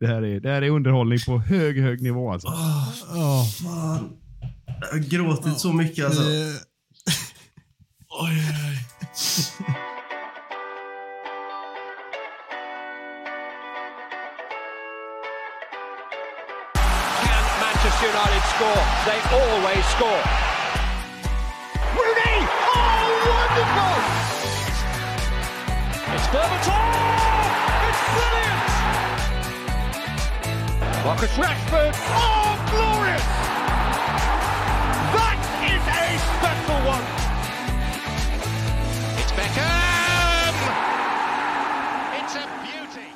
Det här är, det här är underhållning på hög, hög nivå alltså. Ja. Fan. Jag har gråtit så mycket alltså. Eh, Oj, oj. Can Manchester United score? They always score. Rooney! Oh, wonderful! It's Berbatov! It's brilliant! Marcus Rashford! Oh, glorious! That is a special one! It's Beckham! It's a beauty!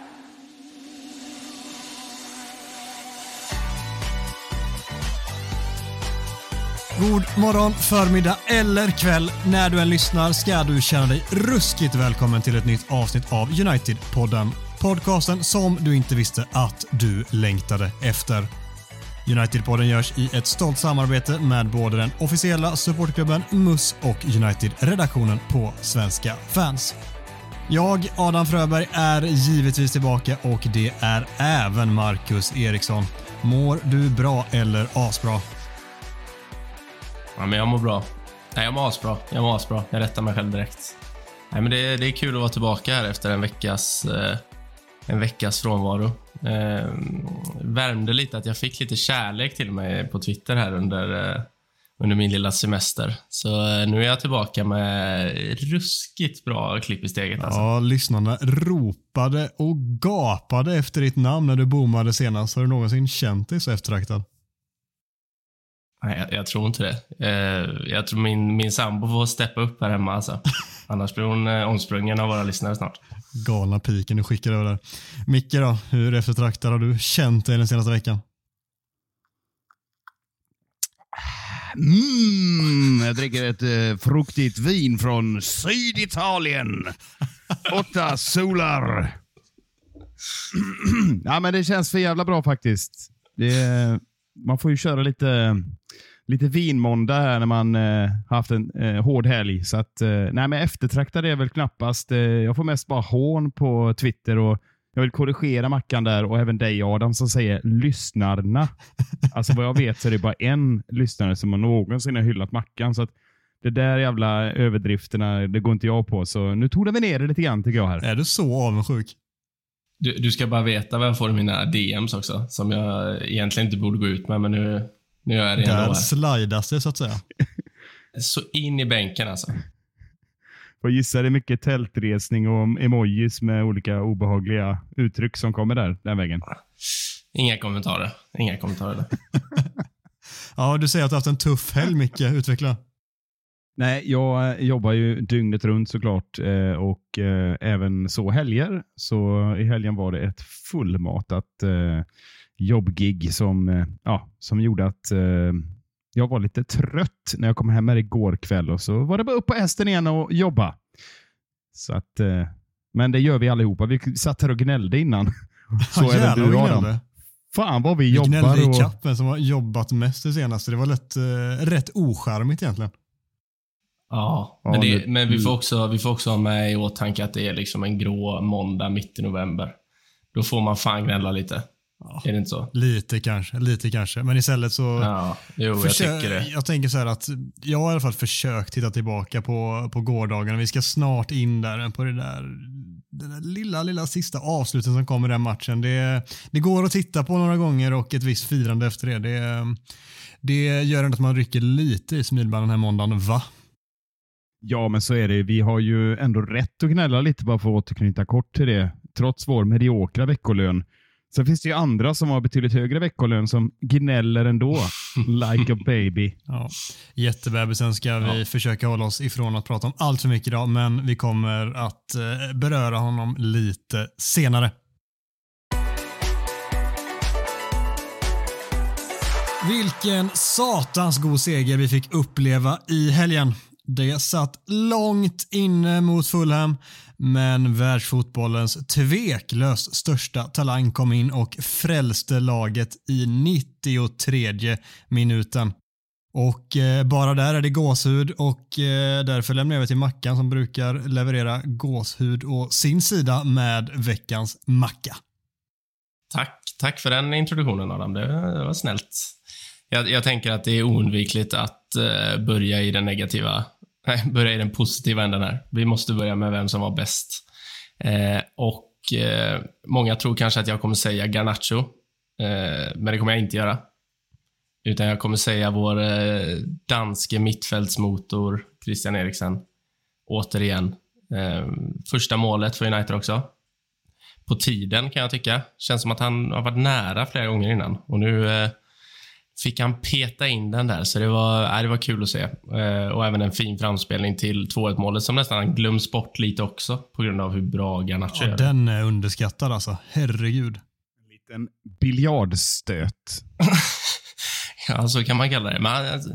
God morgon, förmiddag eller kväll. När du än lyssnar ska du känna dig ruskigt välkommen till ett nytt avsnitt av United-podden. Podcasten som du inte visste att du längtade efter. United-podden görs i ett stolt samarbete med både den officiella supportklubben MUS och United-redaktionen på Svenska fans. Jag, Adam Fröberg, är givetvis tillbaka och det är även Marcus Eriksson. Mår du bra eller asbra? Ja, men jag mår bra. Nej, jag mår asbra. Jag mår asbra. Jag rättar mig själv direkt. Nej, men det, det är kul att vara tillbaka här efter en veckas, eh, en veckas frånvaro. Eh, värmde lite att jag fick lite kärlek till mig på Twitter här under, eh, under min lilla semester. Så eh, nu är jag tillbaka med ruskigt bra klipp i steget. Alltså. Ja, lyssnarna ropade och gapade efter ditt namn när du boomade senast. Har du någonsin känt dig så eftertraktad? Nej, jag, jag tror inte det. Eh, jag tror min, min sambo får steppa upp här hemma. Alltså. Annars blir hon eh, omsprungen av våra lyssnare snart. Galna piken du skickar över där. Micke då, hur eftertraktad har du känt dig den senaste veckan? Mm, jag dricker ett eh, fruktigt vin från Syditalien. Åtta solar. ja, men det känns för jävla bra faktiskt. Det, man får ju köra lite, lite vinmåndag här när man eh, haft en eh, hård helg. Så att, eh, nej, men eftertraktad är väl knappast. Eh, jag får mest bara hån på Twitter och jag vill korrigera Mackan där och även dig Adam som säger lyssnarna. Alltså vad jag vet så är det bara en lyssnare som har någonsin har hyllat Mackan. Så att det där jävla överdrifterna, det går inte jag på. Så nu tog vi ner det lite grann tycker jag här. Är du så avundsjuk? Du, du ska bara veta vad jag får i mina DMs också, som jag egentligen inte borde gå ut med, men nu, nu gör jag det ändå. Där slidas det så att säga. Så in i bänken alltså. Får gissa det är mycket tältresning och emojis med olika obehagliga uttryck som kommer där, den vägen. Inga kommentarer. Inga kommentarer. Ja, du säger att du har haft en tuff helg Micke. Utveckla. Nej, jag jobbar ju dygnet runt såklart eh, och eh, även så helger. Så i helgen var det ett fullmatat eh, jobbgig som, ja, som gjorde att jag var lite trött när jag kom hem här igår kväll och så var det bara upp på hästen igen och jobba. Så att, men det gör vi allihopa. Vi satt här och gnällde innan. Så Ja, även du vi Adam. gnällde. Fan vad vi Vi jobbar. gnällde och- i kappen som har jobbat mest det senaste. Det var lätt, rätt ocharmigt egentligen. Ja, men, det, men vi, får mm. också, vi får också ha med i åtanke att det är liksom en grå måndag mitt i november. Då får man fan gnälla lite. Ja. Är det inte så? Lite kanske, lite kanske. Men istället så Ja, jo, jag tycker det. Jag tänker så här att jag har i alla fall försökt titta tillbaka på, på gårdagen. Vi ska snart in där på det där, det där lilla, lilla sista avslutet som kommer i den matchen. Det, det går att titta på några gånger och ett visst firande efter det. Det, det gör ändå att man rycker lite i smilbanden den här måndagen. Va? Ja, men så är det. Vi har ju ändå rätt att gnälla lite bara för att återknyta kort till det. Trots vår mediokra veckolön. Sen finns det ju andra som har betydligt högre veckolön som gnäller ändå. like a baby. Ja. Jättebebisen ska vi försöka hålla oss ifrån att prata om allt för mycket idag, men vi kommer att eh, beröra honom lite senare. Vilken satans god seger vi fick uppleva i helgen. Det satt långt inne mot Fulham, men världsfotbollens tveklöst största talang kom in och frälste laget i 93 minuten. Och eh, bara där är det gåshud och eh, därför lämnar jag över till Mackan som brukar leverera gåshud och sin sida med veckans macka. Tack, tack för den introduktionen Adam. Det, var snällt. Jag, jag, tänker att det är oundvikligt att eh, börja i den negativa, nej, börja i den positiva änden här. Vi måste börja med vem som var bäst. Eh, och eh, många tror kanske att jag kommer säga Garnacho, eh, men det kommer jag inte göra. Utan jag kommer säga vår eh, danske mittfältsmotor Christian Eriksen. Återigen. Eh, första målet för United också på tiden kan jag tycka. Känns som att han har varit nära flera gånger innan och nu eh, fick han peta in den där, så det var, äh, det var kul att se. Eh, och även en fin framspelning till 2-1 målet som nästan glöms bort lite också på grund av hur bra Garnacho ja, är. Den är underskattad alltså. Herregud. En liten biljardstöt. ja, så kan man kalla det. Men han alltså,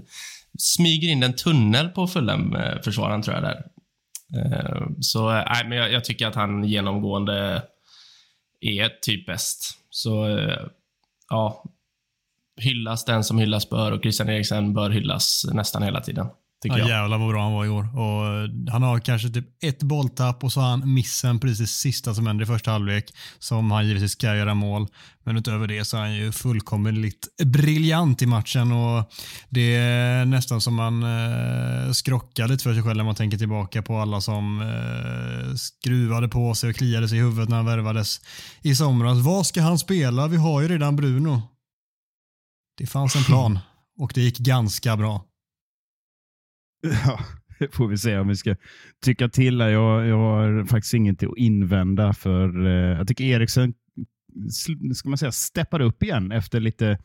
smyger in en tunnel på fulham eh, försvararen tror jag där. Eh, så äh, men jag, jag tycker att han genomgående är typ bäst. Så eh, ja, hyllas den som hyllas bör och Christian Eriksen bör hyllas nästan hela tiden. Tycker ja, jag. Jävlar vad bra han var i år. Och eh, han har kanske typ ett bolltapp och så har han missen precis det sista som händer i första halvlek som han givetvis ska göra mål. Men utöver det så är han ju fullkomligt briljant i matchen och det är nästan som man eh, skrockar lite för sig själv när man tänker tillbaka på alla som eh, skruvade på sig och kliade sig i huvudet när han värvades i somras. Vad ska han spela? Vi har ju redan Bruno. Det fanns en plan och det gick ganska bra. Ja, det får vi se om vi ska tycka till. Jag, jag har faktiskt inget att invända för eh, jag tycker Eriksen ska man säga, steppar upp igen efter lite,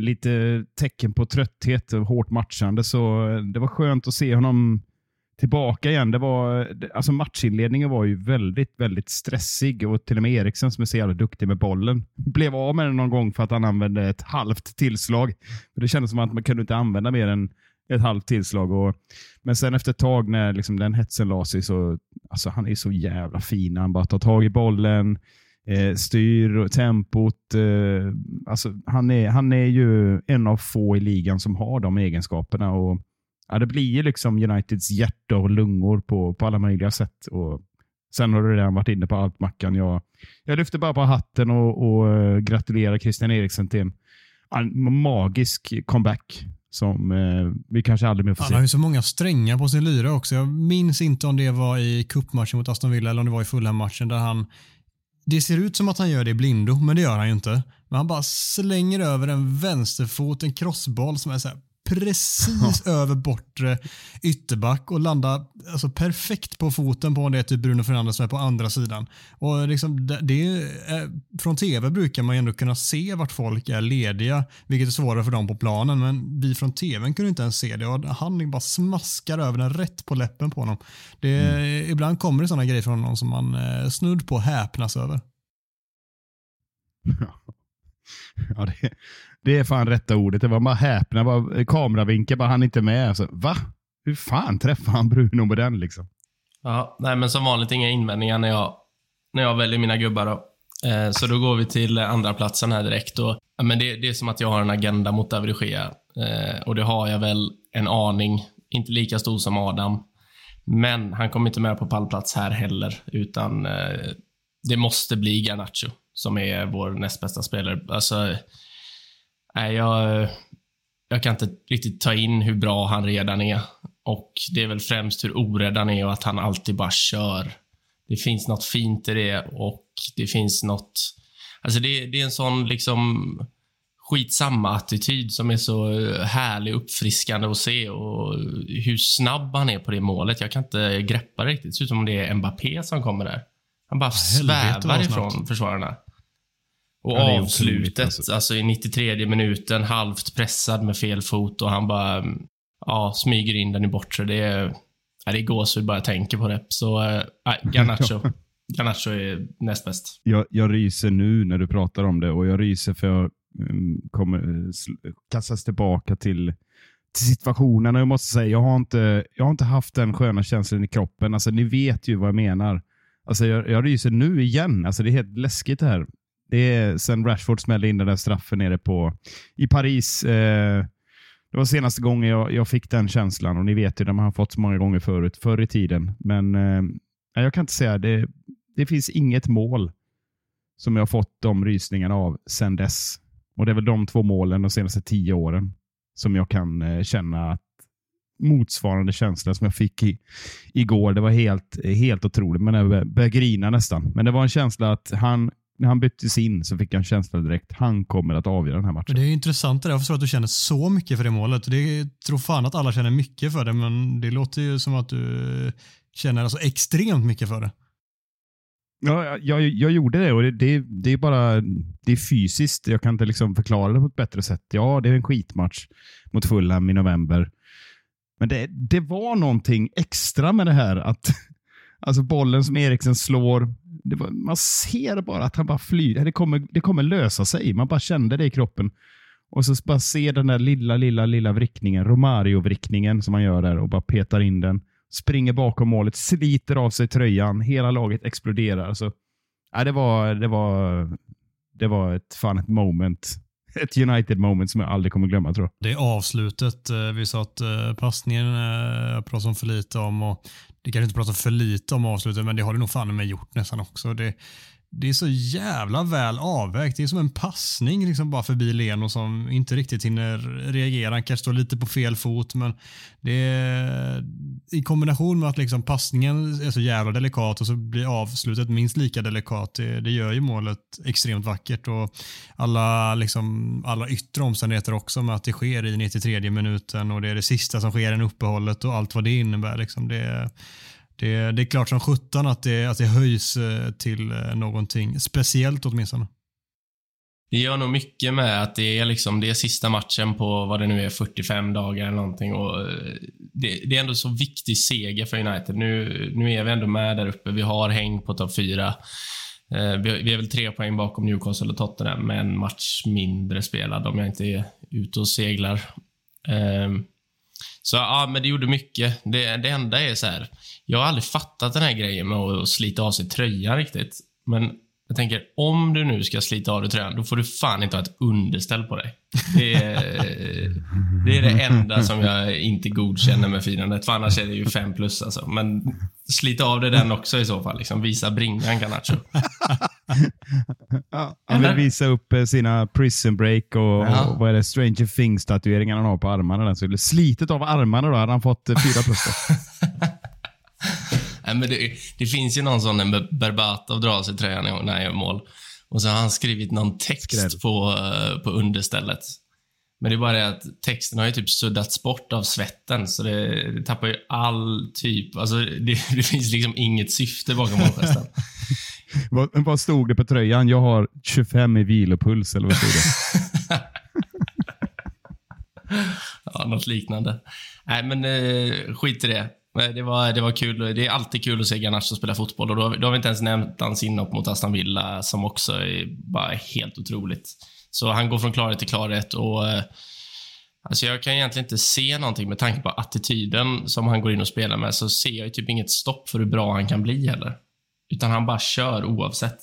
lite tecken på trötthet och hårt matchande. Så eh, det var skönt att se honom tillbaka igen. Det var, alltså matchinledningen var ju väldigt, väldigt stressig och till och med Eriksen som är så jävla duktig med bollen blev av med den någon gång för att han använde ett halvt tillslag. Det kändes som att man kunde inte använda mer än ett halvt tillslag. Och, men sen efter ett tag när liksom den hetsen la sig så, alltså han är så jävla fin. Han bara tar tag i bollen, eh, styr tempot. Eh, alltså han, är, han är ju en av få i ligan som har de egenskaperna. Och, ja, det blir ju liksom Uniteds hjärta och lungor på, på alla möjliga sätt. Och, Sen har du redan varit inne på allt Mackan. Jag, jag lyfter bara på hatten och, och uh, gratulerar Christian Eriksen till en, en magisk comeback som eh, vi kanske aldrig mer får se. Han har ju så många strängar på sin lyra också. Jag minns inte om det var i cupmatchen mot Aston Villa eller om det var i Fulham-matchen där han det ser ut som att han gör det i blindo, men det gör han ju inte. Men han bara slänger över en vänsterfot, en crossboll som är så precis över bortre ytterback och landar alltså, perfekt på foten på det typ Bruno Fernandes som är på andra sidan. Och liksom, det är, från tv brukar man ju ändå kunna se vart folk är lediga, vilket är svårare för dem på planen, men vi från tvn kunde inte ens se det och han bara smaskar över den rätt på läppen på honom. Det, mm. Ibland kommer det sådana grejer från honom som man eh, snudd på häpnas över. Ja, det, det är fan rätta ordet. Det var bara häpna. Bara, eh, kameravinkel, bara han inte med. Alltså, va? Hur fan träffar han Bruno med den liksom? Ja, nej men som vanligt inga invändningar när jag, när jag väljer mina gubbar. Då. Eh, så då går vi till andra platsen här direkt. Och, ja, men det, det är som att jag har en agenda mot David Gea. Eh, och det har jag väl en aning. Inte lika stor som Adam. Men han kommer inte med på pallplats här heller, utan eh, det måste bli Garnacho som är vår näst bästa spelare. Alltså, nej, jag, jag kan inte riktigt ta in hur bra han redan är. Och det är väl främst hur orädd han är och att han alltid bara kör. Det finns något fint i det och det finns något... Alltså det, det är en sån liksom skitsamma attityd som är så härlig, uppfriskande att se och hur snabb han är på det målet. Jag kan inte greppa det riktigt. Det ser ut som om det är Mbappé som kommer där. Han bara svävar ifrån försvararna. Och ja, avslutet, alltså. alltså. i 93 minuten, halvt pressad med fel fot och han bara ja, smyger in den i bortre. Det är, ja, det bara jag tänker på det. Så äh, Garnacho. Garnacho är näst bäst. Jag, jag ryser nu när du pratar om det och jag ryser för jag um, kommer kastas tillbaka till, till situationen. Och jag måste säga, jag har, inte, jag har inte haft den sköna känslan i kroppen. Alltså, ni vet ju vad jag menar. Alltså, jag, jag ryser nu igen. Alltså, det är helt läskigt det här. Det är sen Rashford smällde in den där straffen nere på, i Paris. Eh, det var senaste gången jag, jag, fick den känslan och ni vet ju, den har fått så många gånger förut, förr i tiden. Men eh, jag kan inte säga, det, det finns inget mål som jag har fått de rysningarna av sen dess. Och Det är väl de två målen de senaste tio åren som jag kan eh, känna att motsvarande känsla som jag fick i, igår. Det var helt, helt otroligt. Man började grina nästan. Men det var en känsla att han, när han byttes in så fick jag en känsla direkt. Han kommer att avgöra den här matchen. Det är intressant det där. Jag förstår att du känner så mycket för det målet. Det tror fan att alla känner mycket för det, men det låter ju som att du känner alltså extremt mycket för det. Ja, jag, jag gjorde det och det, det, det, är bara det är fysiskt. Jag kan inte liksom förklara det på ett bättre sätt. Ja, det är en skitmatch mot Fulham i november. Men det, det var någonting extra med det här att alltså bollen som Eriksen slår, var, man ser bara att han bara flyr. Det kommer, det kommer lösa sig. Man bara kände det i kroppen. Och så bara se den där lilla, lilla, lilla vrickningen, Romario-vrickningen som man gör där och bara petar in den. Springer bakom målet, sliter av sig tröjan, hela laget exploderar. Så, ja, det, var, det, var, det var ett fan ett moment ett United moment som jag aldrig kommer glömma tror jag. Det är avslutet. Eh, vi sa att eh, passningen eh, pratar om för lite om och det kanske inte pratar för lite om avslutet men det har det nog fan med gjort nästan också. Det, det är så jävla väl avvägt. Det är som en passning liksom bara förbi Leno som inte riktigt hinner reagera. Han kanske står lite på fel fot, men det är, i kombination med att liksom passningen är så jävla delikat och så blir avslutet minst lika delikat. Det, det gör ju målet extremt vackert och alla, liksom, alla yttre omständigheter också med att det sker i 93 minuten och det är det sista som sker i uppehållet och allt vad det innebär. Liksom. Det, det, det är klart som sjutton att det, att det höjs eh, till eh, någonting speciellt åtminstone. Det gör nog mycket med att det är liksom, det är sista matchen på vad det nu är, 45 dagar eller någonting. Och eh, det, det är ändå så viktig seger för United. Nu, nu är vi ändå med där uppe. Vi har häng på topp fyra. Vi är väl tre poäng bakom Newcastle och Tottenham med en match mindre spelad om jag inte är ute och seglar. Um, så ja, men det gjorde mycket. Det, det enda är så här, jag har aldrig fattat den här grejen med att slita av sig tröjan riktigt. Men jag tänker, om du nu ska slita av dig tröjan, då får du fan inte ha ett underställ på dig. Det är, det är det enda som jag inte godkänner med firandet, för annars är det ju fem plus alltså. Men slita av dig den också i så fall. Liksom. Visa bringan, Garnacho. Ja, han vill visa upp eh, sina prison break och, ja. och vad är det, Stranger Things-tatueringar han har på armarna. Så slitet av armarna då hade han fått eh, fyra plus. Nej, men det, det, finns ju någon sån en Berbatov drar sig tröjan när han gör mål. Och så har han skrivit någon text på, uh, på understället. Men det är bara det att texten har ju typ suddats bort av svetten, så det, det tappar ju all typ... Alltså, det, det finns liksom inget syfte bakom målgesten. vad, vad stod det på tröjan? Jag har 25 i vilopuls, eller vad stod det? ja, något liknande. Nej, men eh, skit i det. Det var, det var kul. Det är alltid kul att se Garnacho spela fotboll. Och då, då har vi inte ens nämnt hans inhopp mot Aston Villa, som också är bara helt otroligt. Så han går från klarhet till klarhet. och eh, Alltså jag kan egentligen inte se någonting med tanke på attityden som han går in och spelar med, så ser jag typ inget stopp för hur bra han kan bli heller. Utan han bara kör oavsett.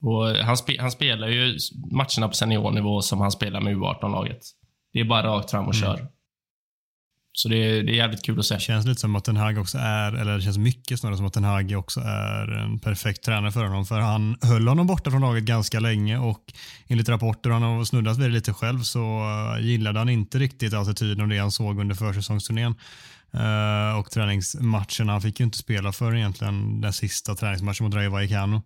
Och han, spe, han spelar ju matcherna på seniornivå som han spelar med U18-laget. Det är bara rakt fram och mm. kör. Så det är, det är jävligt kul att se. Det känns lite som att Den Hag också är, eller det känns mycket snarare som att Den Hag också är en perfekt tränare för honom. För han höll honom borta från laget ganska länge och enligt rapporter, han har snuddat vid det lite själv, så eh, gillade han inte riktigt attityden och det han såg under försäsongsturnén. Eh, och träningsmatcherna. Han fick ju inte spela för egentligen den sista träningsmatchen mot Rayo Vallecano.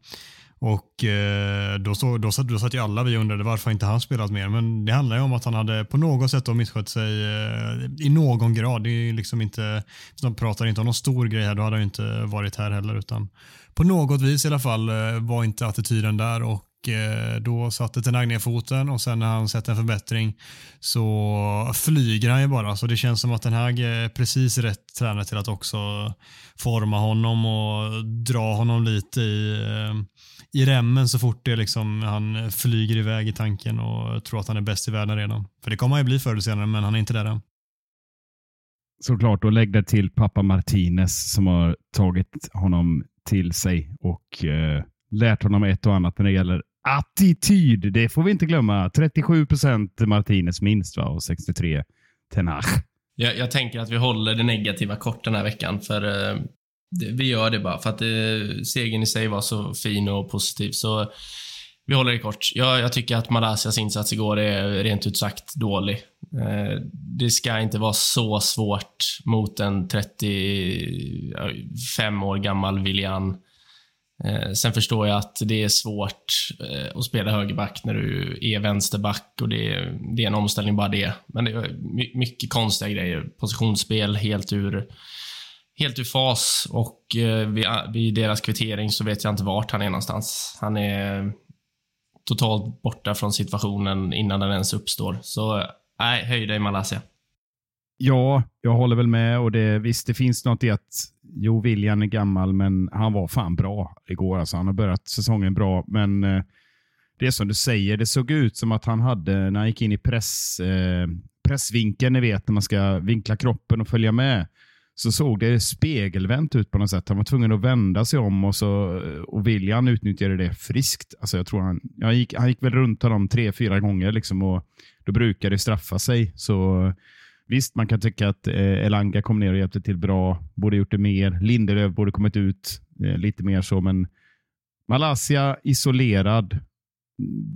Och eh, då, så, då, satt, då satt ju alla vi och undrade varför inte han spelat mer. Men det handlar ju om att han hade på något sätt misskött sig eh, i någon grad. Det är liksom inte, de pratar inte om någon stor grej här, då hade han ju inte varit här heller. Utan på något vis i alla fall eh, var inte attityden där och eh, då satte Tenag ner foten och sen när han sett en förbättring så flyger han ju bara. Så det känns som att den här är precis rätt tränare till att också forma honom och dra honom lite i eh, i remmen så fort det liksom, han flyger iväg i tanken och tror att han är bäst i världen redan. För det kommer han ju bli förr eller senare, men han är inte där än. Såklart, och lägg det till pappa Martinez som har tagit honom till sig och eh, lärt honom ett och annat när det gäller attityd. Det får vi inte glömma. 37 procent Martinez minst va? och 63 Tenach. Jag, jag tänker att vi håller det negativa kort den här veckan, för eh, vi gör det bara för att eh, segern i sig var så fin och positiv. Så Vi håller det kort. Jag, jag tycker att Malaysias insats igår är rent ut sagt dålig. Eh, det ska inte vara så svårt mot en 35 år gammal Willian. Eh, sen förstår jag att det är svårt eh, att spela högerback när du är vänsterback och det är, det är en omställning bara det. Men det är mycket konstiga grejer. Positionsspel helt ur helt ur fas och eh, vid, eh, vid, deras kvittering så vet jag inte vart han är någonstans. Han är totalt borta från situationen innan den ens uppstår. Så eh, nej, höj dig Malaysia. Ja, jag håller väl med och det, visst, det finns något i att Jo, William är gammal, men han var fan bra igår. Alltså, han har börjat säsongen bra, men eh, det är som du säger, det såg ut som att han hade, när han gick in i press, eh, pressvinkeln, ni vet, när man ska vinkla kroppen och följa med, så såg det spegelvänt ut på något sätt. Han var tvungen att vända sig om och, så, och William utnyttjade det friskt. Alltså jag tror han, jag gick, han gick väl runt honom tre, fyra gånger liksom och då brukar det straffa sig. Så Visst, man kan tycka att eh, Elanga kom ner och hjälpte till bra. Borde gjort det mer. Lindelöf borde kommit ut eh, lite mer så, men Malaysia isolerad.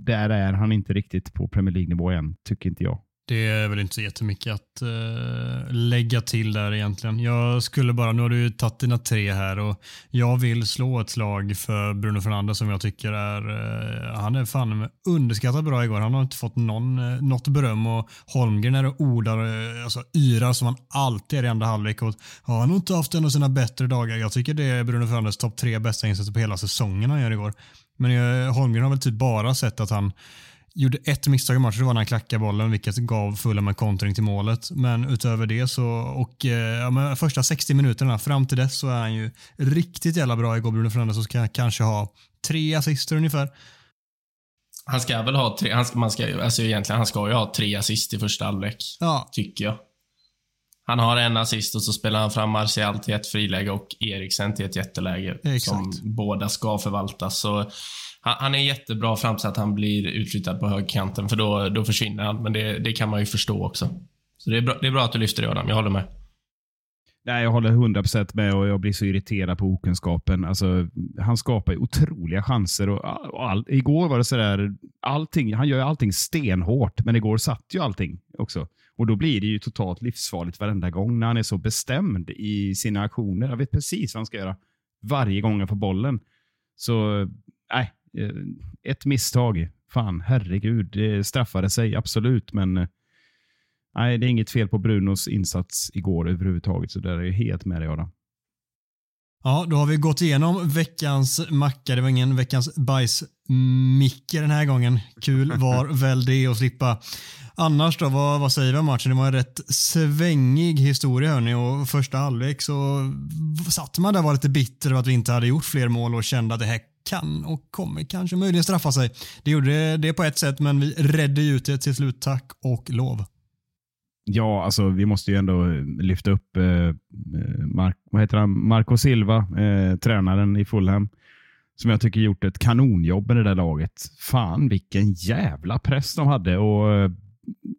Där är han inte riktigt på Premier League-nivå än, tycker inte jag. Det är väl inte så jättemycket att uh, lägga till där egentligen. Jag skulle bara, nu har du tagit dina tre här och jag vill slå ett slag för Bruno Fernandes som jag tycker är, uh, han är fan underskattat bra igår. Han har inte fått någon, uh, något beröm och Holmgren är och ordar, uh, alltså yrar som han alltid är i andra halvlek. Och, ja, han har inte haft en av sina bättre dagar. Jag tycker det är Bruno Fernandes topp tre bästa insatser på hela säsongen han gör igår. Men Holmgren har väl typ bara sett att han gjorde ett misstag i matchen, det var när han klackade bollen, vilket gav Fulham en kontring till målet. Men utöver det så, och eh, ja, första 60 minuterna fram till dess så är han ju riktigt jävla bra igår, Bruno Fernandes, och ska kanske ha tre assister ungefär. Han ska väl ha tre, han ska, man ska, alltså egentligen, han ska ju ha tre assist i första halvlek. Ja. Tycker jag. Han har en assist och så spelar han fram Martial till ett friläge och Eriksen till ett jätteläge. Exakt. Som båda ska förvaltas. Så han, han är jättebra fram till att han blir utflyttad på högkanten, för då, då försvinner han. Men det, det kan man ju förstå också. Så det är bra, det är bra att du lyfter det Adam, jag håller med. Nej, jag håller 100% med och jag blir så irriterad på okunskapen. Alltså, han skapar ju otroliga chanser. Och, och all, igår var det sådär, allting, han gör ju allting stenhårt, men igår satt ju allting också. Och då blir det ju totalt livsfarligt varenda gång när han är så bestämd i sina aktioner. Jag vet precis vad han ska göra varje gång han får bollen. Så nej, eh, ett misstag. Fan, herregud. Det straffade sig absolut, men eh, nej, det är inget fel på Brunos insats igår överhuvudtaget, så där är jag helt med dig Adam. Ja, då har vi gått igenom veckans macka. Det var ingen veckans bajsmicke den här gången. Kul var väl det att slippa. Annars då, vad, vad säger vi om matchen? Det var en rätt svängig historia hörni och första halvlek så satt man där och var lite bitter över att vi inte hade gjort fler mål och kände att det här kan och kommer kanske möjligen straffa sig. Det gjorde det på ett sätt, men vi redde ut det till slut, tack och lov. Ja, alltså vi måste ju ändå eh, lyfta upp eh, eh, Mark, vad heter han? Marco Silva, eh, tränaren i Fulham, som jag tycker gjort ett kanonjobb med det där laget. Fan vilken jävla press de hade och eh,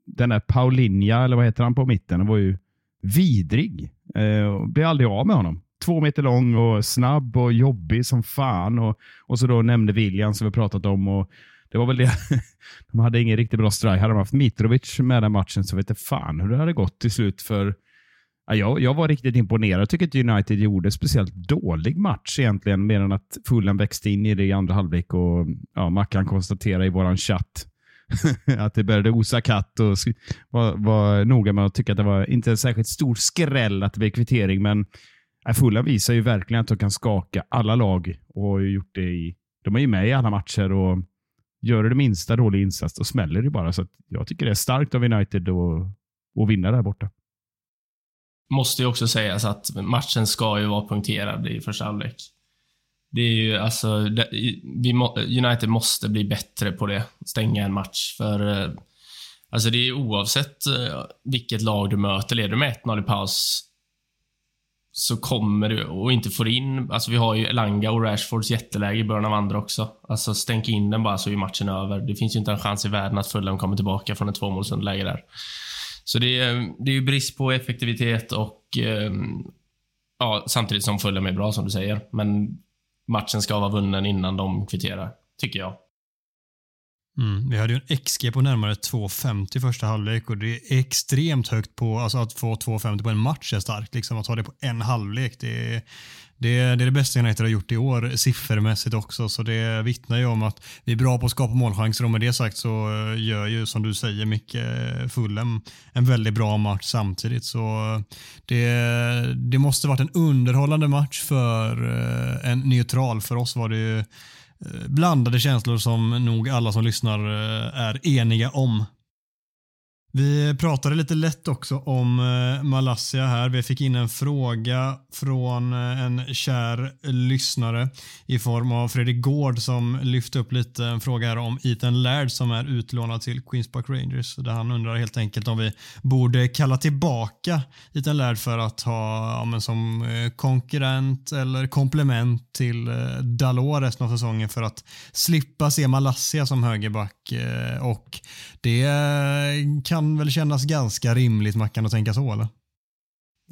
den där Paulinha, eller vad heter han på mitten, var ju vidrig. Eh, blev aldrig av med honom två meter lång och snabb och jobbig som fan. Och, och så då nämnde William som vi pratat om. Och det var väl det. De hade ingen riktigt bra strike. Hade de haft Mitrovic med den matchen så vet jag fan hur det hade gått till slut. för ja, jag, jag var riktigt imponerad. Jag tycker att United gjorde speciellt dålig match egentligen, mer än att Fulham växte in i det i andra halvlek. Och, ja, Mackan konstaterade i vår chatt att det började osa katt och var, var noga med att tycka att det var inte en särskilt stor skräll att det blev kvittering, men äh, Fulham visar ju verkligen att de kan skaka alla lag och har gjort det i... De är ju med i alla matcher och gör det minsta dålig insats då smäller det bara. Så jag tycker det är starkt av United att, att vinna där borta. Måste ju också sägas att matchen ska ju vara punkterad i första halvlek. Det är ju alltså, det, vi må, United måste bli bättre på det, stänga en match. För eh, alltså det är oavsett eh, vilket lag du möter, leder du med 1-0 i paus så kommer du och inte får in... Alltså vi har ju Elanga och Rashfords jätteläge i början av andra också. Alltså stänk in den bara så är matchen över. Det finns ju inte en chans i världen att Fulham kommer tillbaka från ett tvåmålsunderläge där. Så det är, det är ju brist på effektivitet och... Eh, ja, samtidigt som Fulham är bra som du säger. Men matchen ska vara vunnen innan de kvitterar, tycker jag. Mm, vi hade ju en XG på närmare 2,50 första halvlek och det är extremt högt på, alltså att få 2,50 på en match är starkt. Liksom att ha det på en halvlek, det är, det är, det är det bästa United har gjort i år siffermässigt också, så det vittnar ju om att vi är bra på att skapa målchanser och med det sagt så eh, gör ju som du säger Micke eh, Fulham en väldigt bra match samtidigt. Så eh, det, det måste varit en underhållande match för en neutral. För oss var det ju Eh, blandade känslor som nog alla som lyssnar eh, är eniga om. Vi pratade lite lätt också om eh, Malaysia här. Vi fick in en fråga från eh, en kär lyssnare i form av Fredrik Gård som lyfte upp lite en fråga här om Ethan Laird som är utlånad till Queens Park Rangers. Där han undrar helt enkelt om vi borde kalla tillbaka Ethan Laird för att ha ja, men som eh, konkurrent eller komplement till Dalot resten av säsongen för att slippa se Malaysia som högerback och det kan väl kännas ganska rimligt, Mackan, att tänka så, eller?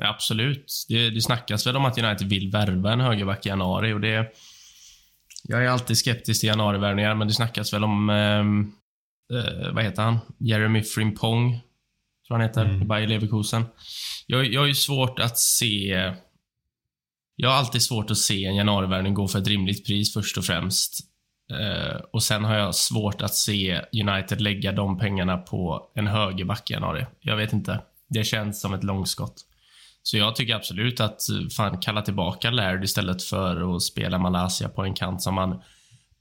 Absolut. Det, det snackas väl om att United vill värva en högerback i januari och det... Jag är alltid skeptisk till januarivärvningar, men det snackas väl om... Ehm, eh, vad heter han? Jeremy Frimpong, tror han heter, mm. Bayer Leverkusen. Jag, jag har ju svårt att se... Jag har alltid svårt att se en januarivärvning gå för ett rimligt pris först och främst. Uh, och sen har jag svårt att se United lägga de pengarna på en högerback i januari. Jag vet inte. Det känns som ett långskott. Så jag tycker absolut att fan kalla tillbaka Laird istället för att spela Malaysia på en kant som man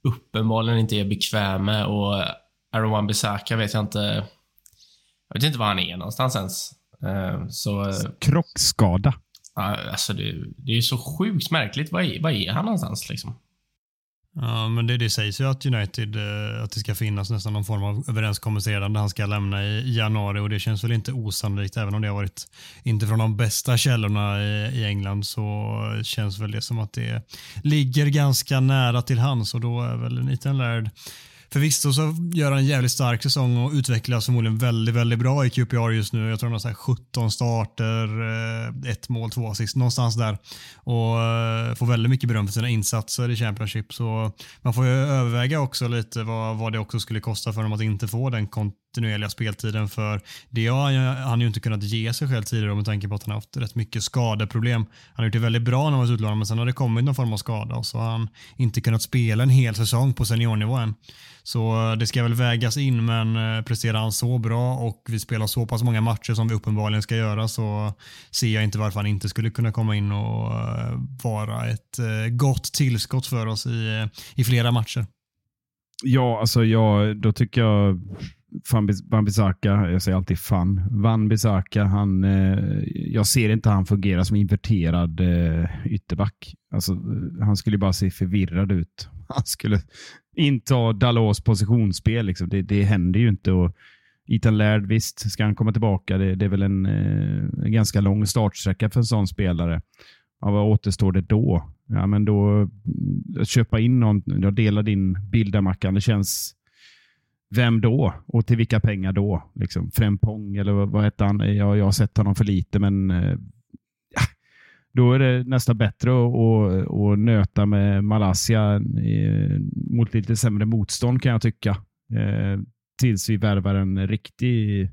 uppenbarligen inte är bekväm med och Aaron Wan-Bissaka vet jag inte. Jag vet inte var han är någonstans ens. Uh, så, uh, Krockskada. alltså det, det är så sjukt märkligt. Var är, var är han någonstans liksom? Ja, men det, det sägs ju att United, eh, att det ska finnas nästan någon form av överenskommelse redan där han ska lämna i januari. Och det känns väl inte osannolikt även om det har varit inte från de bästa källorna i, i England så känns väl det som att det ligger ganska nära till hands. Och då är väl Nathan Laird Förvisso så gör han en jävligt stark säsong och utvecklas förmodligen väldigt, väldigt bra i QPR just nu. Jag tror han har 17 starter, eh, ett mål, två assist, någonstans där. Och eh, får väldigt mycket beröm för sina insatser i Championship. Så man får ju överväga också lite vad, vad det också skulle kosta för honom att inte få den kontinuerliga speltiden. För det har han ju inte kunnat ge sig själv tidigare med tanke på att han har haft rätt mycket skadeproblem. Han har gjort det väldigt bra när han varit utlånad men sen har det kommit någon form av skada och så har han inte kunnat spela en hel säsong på seniornivå än. Så eh, det ska väl vägas in, men eh, presterar han så bra och vi spelar så pass många matcher som vi uppenbarligen ska göra så ser jag inte varför han inte skulle kunna komma in och eh, vara ett gott tillskott för oss i, i flera matcher. Ja, alltså jag, då tycker jag Van Bissaka, jag säger alltid fan, Van Bissaka, han, eh, jag ser inte han fungera som inverterad eh, ytterback. Alltså, han skulle bara se förvirrad ut. Han skulle inta Dalos positionsspel. Liksom. Det, det händer ju inte. Och Ethan Laird, visst, ska han komma tillbaka? Det, det är väl en, eh, en, ganska lång startsträcka för en sån spelare. Ja, vad återstår det då? Ja, men då mm, att köpa in någon. Jag delar din bild där Mackan. Det känns vem då? Och till vilka pengar då? Liksom, Frempong eller vad, vad hette han? Jag, jag har sett honom för lite, men eh, då är det nästan bättre att, att, att nöta med Malaysia eh, mot lite sämre motstånd kan jag tycka. Eh, tills vi värvar en riktig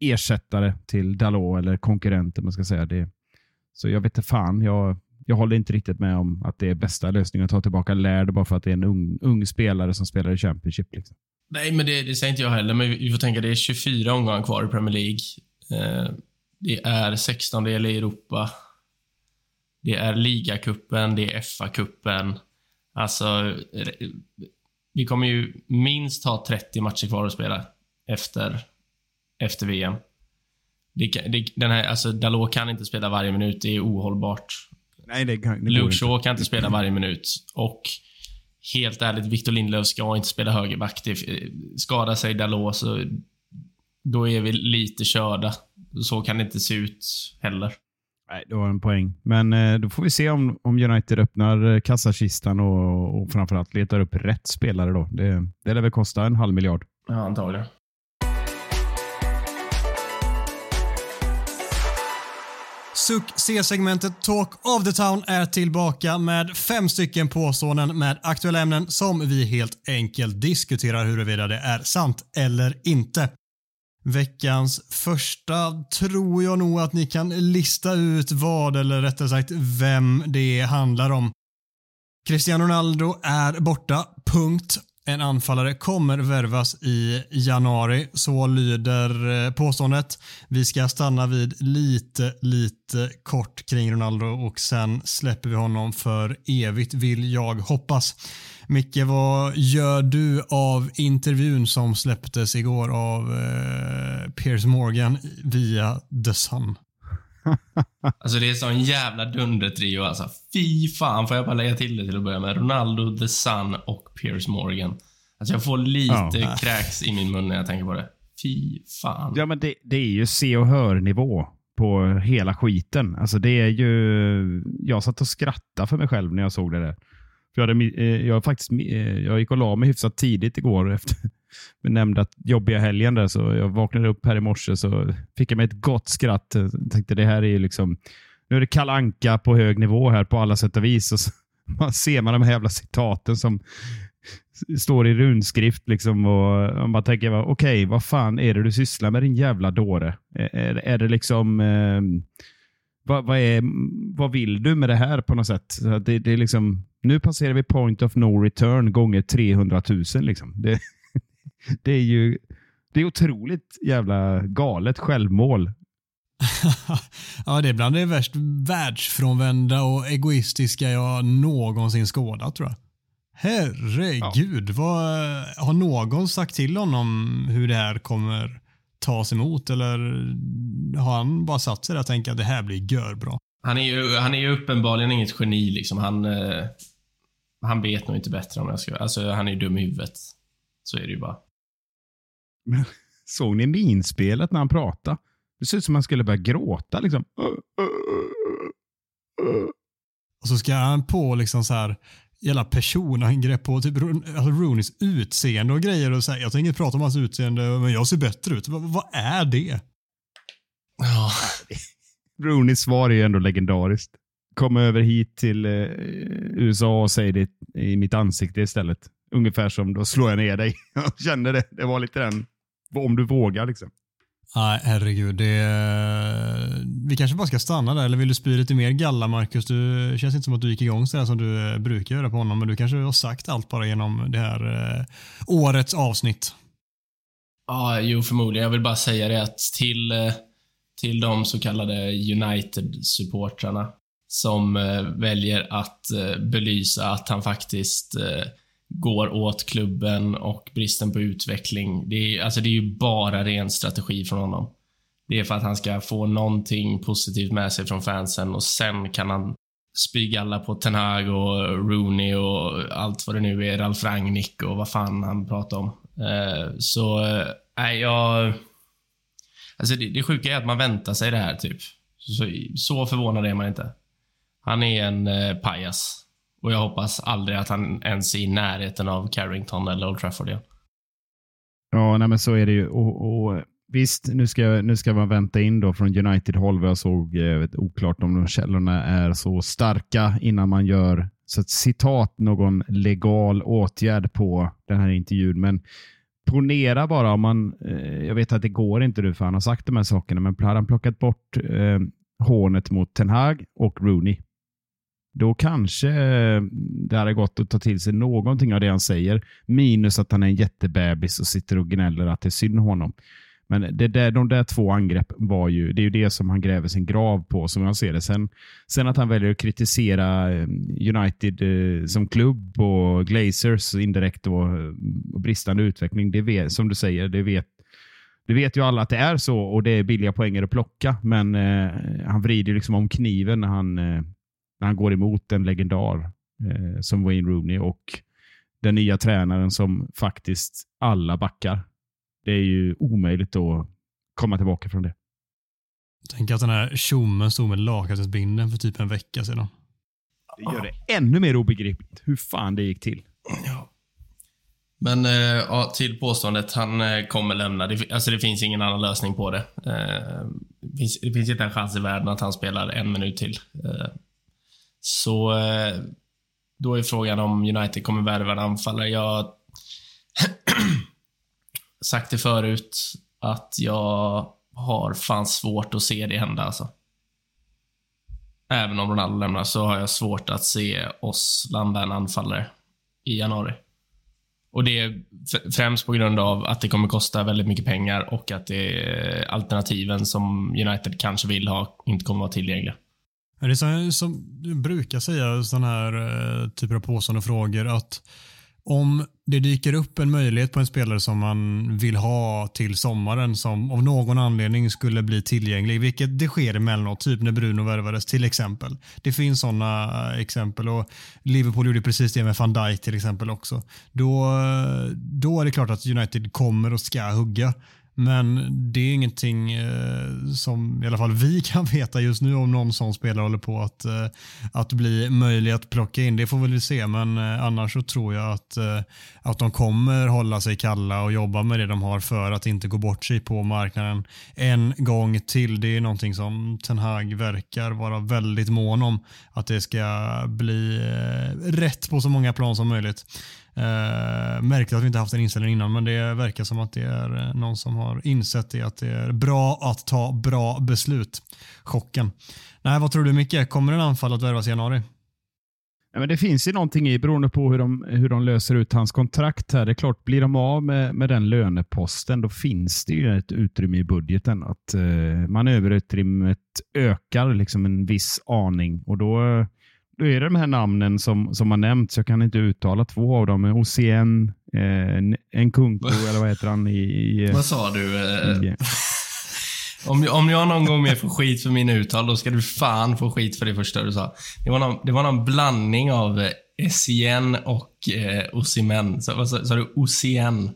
ersättare till Dalot eller konkurrenter. man ska säga. Det. Så jag vet inte fan. Jag, jag håller inte riktigt med om att det är bästa lösningen att ta tillbaka Lärd bara för att det är en ung, ung spelare som spelar i Championship. Liksom. Nej, men det, det säger inte jag heller. Men vi får tänka, det är 24 omgångar kvar i Premier League. Eh, det är 16 del i Europa. Det är ligacupen, det är FA-cupen. Alltså, vi kommer ju minst ha 30 matcher kvar att spela efter, efter VM. Det, det, den här, alltså, Dalot kan inte spela varje minut, det är ohållbart. Nej, det kan, det Luke Shaw kan inte spela varje minut. Och helt ärligt, Victor Lindelöf ska inte spela högerback. Det, skadar sig Dalot så då är vi lite körda. Så kan det inte se ut heller. Nej, du har en poäng. Men eh, då får vi se om, om United öppnar eh, kassakistan och, och framförallt letar upp rätt spelare. då. Det, det lär väl kosta en halv miljard. Ja, antagligen. Succé-segmentet Talk of the Town är tillbaka med fem stycken påståenden med aktuella ämnen som vi helt enkelt diskuterar huruvida det är sant eller inte. Veckans första tror jag nog att ni kan lista ut vad, eller rättare sagt vem det handlar om. Cristiano Ronaldo är borta, punkt. En anfallare kommer värvas i januari, så lyder eh, påståendet. Vi ska stanna vid lite, lite kort kring Ronaldo och sen släpper vi honom för evigt vill jag hoppas. Micke, vad gör du av intervjun som släpptes igår av eh, Piers Morgan via The Sun? Alltså det är sån jävla dundertrio alltså. Fy fan, får jag bara lägga till det till att börja med. Ronaldo, The Sun och Piers Morgan. Alltså jag får lite Ja. kräks i min mun när jag tänker på det. Fy fan. Ja, men det, det är ju se och hör-nivå på hela skiten. Alltså det är ju... Jag satt och skrattade för mig själv när jag såg det där. För jag, hade, eh, jag, faktiskt, eh, jag gick och la mig hyfsat tidigt igår efter nämnde att jobbiga helgen där, så jag vaknade upp här i morse så fick jag mig ett gott skratt. Jag tänkte det här är ju liksom... Nu är det kalanka på hög nivå här på alla sätt och vis. Och så man ser man de här jävla citaten som står i runskrift liksom och man bara tänker, okej, okej, vad fan är det du sysslar med din jävla dåre? Är, är, är det liksom, eh, vad, vad, är, vad vill du med det här på något sätt? Så Det, det är liksom, nu passerar vi point of no return gånger 300 000. Liksom. Det, det är ju det är otroligt jävla galet självmål. ja, det är bland det värst världsfrånvända och egoistiska jag någonsin skådat tror jag. Herregud, vad, har någon sagt till honom hur det här kommer tas emot eller har han bara satt sig där och tänkt att det här blir görbra? Han är ju, han är ju uppenbarligen inget geni liksom. Han, eh, han vet nog inte bättre om jag ska... Alltså han är ju dum i huvudet. Så är det ju bara. Såg ni minspelet när han pratade? Det ser ut som att han skulle börja gråta. Liksom. Och så ska han på liksom så här jävla personangrepp på typ Ro- alltså Rooneys utseende och grejer och säga jag tänker inte prata om hans utseende men jag ser bättre ut. Vad, vad är det? Ja. Rooneys svar är ju ändå legendariskt. Kom över hit till eh, USA och säg det i mitt ansikte istället. Ungefär som då slår jag ner dig. Jag kände det. Det var lite den, om du vågar liksom. Nej, herregud. Det, vi kanske bara ska stanna där, eller vill du spy lite mer galla, Marcus? Du känns inte som att du gick igång sådär som du eh, brukar göra på honom, men du kanske har sagt allt bara genom det här eh, årets avsnitt. Ja, jo förmodligen. Jag vill bara säga det att till, eh, till de så kallade United-supportrarna som eh, väljer att eh, belysa att han faktiskt eh, går åt klubben och bristen på utveckling. Det är, alltså det är ju bara ren strategi från honom. Det är för att han ska få någonting positivt med sig från fansen och sen kan han spy alla på Ten Hag och Rooney och allt vad det nu är, Ralf Rangnick och vad fan han pratar om. Eh, så, eh, nej, jag... Alltså det, det sjuka är att man väntar sig det här, typ. Så, så förvånad är man inte. Han är en eh, pajas. Och jag hoppas aldrig att han ens är i närheten av Carrington eller Old Trafford igen. Ja, nej, men så är det ju. Och, och, visst, nu ska, nu ska man vänta in då från United-håll. Jag såg eh, vet, oklart om de källorna är så starka innan man gör så att citat någon legal åtgärd på den här intervjun. Men ponera bara om man, eh, jag vet att det går inte nu för han har sagt de här sakerna, men hade han plockat bort eh, hånet mot Ten Hag och Rooney, då kanske eh, det hade gått att ta till sig någonting av det han säger. Minus att han är en jättebebis och sitter och gnäller att det är synd om honom. Men det där, de där två angrepp var ju, det är ju det som han gräver sin grav på som jag ser det. Sen, sen att han väljer att kritisera eh, United eh, som klubb och Glazers indirekt och, eh, och bristande utveckling, det vet, som du säger, det vet det vet ju alla att det är så och det är billiga poänger att plocka, men eh, han vrider ju liksom om kniven när han, eh, när han går emot en legendar eh, som Wayne Rooney och den nya tränaren som faktiskt alla backar. Det är ju omöjligt att komma tillbaka från det. Tänk att den här tjommen stod med lakritsbinden för typ en vecka sedan. Det gör det ännu mer obegripligt hur fan det gick till. Ja. Men eh, ja, till påståendet, han eh, kommer lämna. Det, alltså det finns ingen annan lösning på det. Eh, finns, det finns inte en chans i världen att han spelar en minut till. Så eh, då är frågan om United kommer värva en anfallare. Jag har sagt det förut att jag har fan svårt att se det hända alltså. Även om Ronaldo lämnar så har jag svårt att se oss landa en anfallare i januari. Och det är främst på grund av att det kommer kosta väldigt mycket pengar och att det är alternativen som United kanske vill ha inte kommer vara tillgängliga. Det är så, som du brukar säga sådana här eh, typer av påstående och frågor att om det dyker upp en möjlighet på en spelare som man vill ha till sommaren som av någon anledning skulle bli tillgänglig, vilket det sker emellanåt, typ när Bruno värvades till exempel. Det finns sådana eh, exempel och Liverpool gjorde precis det med van Dijk till exempel också. Då, eh, då är det klart att United kommer och ska hugga. Men det är ingenting eh, som i alla fall vi kan veta just nu om någon sån spelare håller på att, eh, att bli möjlig att plocka in. Det får vi väl se, men eh, annars så tror jag att, eh, att de kommer hålla sig kalla och jobba med det de har för att inte gå bort sig på marknaden en gång till. Det är någonting som Ten Hag verkar vara väldigt mån om. Att det ska bli eh, rätt på så många plan som möjligt. Eh, märkligt att vi inte haft en inställning innan men det verkar som att det är eh, någon som har insett det att det är bra att ta bra beslut. Chocken. Nej, vad tror du Micke? Kommer en anfall att värvas i januari? Ja, men det finns ju någonting i beroende på hur de, hur de löser ut hans kontrakt. här. Det är klart, blir de av med, med den löneposten, då finns det ju ett utrymme i budgeten. Att eh, manöverutrymmet ökar liksom en viss aning och då då är det de här namnen som, som har nämnts. Jag kan inte uttala två av dem. OCN, eh, Nkunku eller vad heter han? I, i vad sa du? I, om, om jag någon gång mer får skit för mina uttal, då ska du fan få skit för det första du sa. Det var någon, det var någon blandning av eh, SCN och eh, Osimen. Så, vad sa, sa du? Ocen?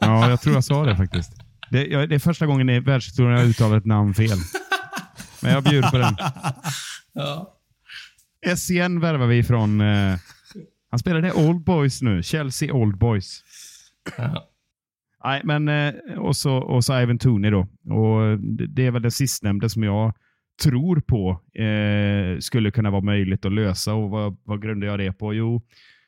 ja, jag tror jag sa det faktiskt. Det, jag, det är första gången i världshistorien jag uttalar ett namn fel. Men jag bjuder på den. Ja. SCN värvar vi från... Eh, han spelar i Old Boys nu. Chelsea Old Boys. Ja. Nej, men eh, och så, och så Ivan Tooney då. Och det, det är väl det sistnämnda som jag tror på eh, skulle kunna vara möjligt att lösa. Och vad, vad grundar jag det på? Jo,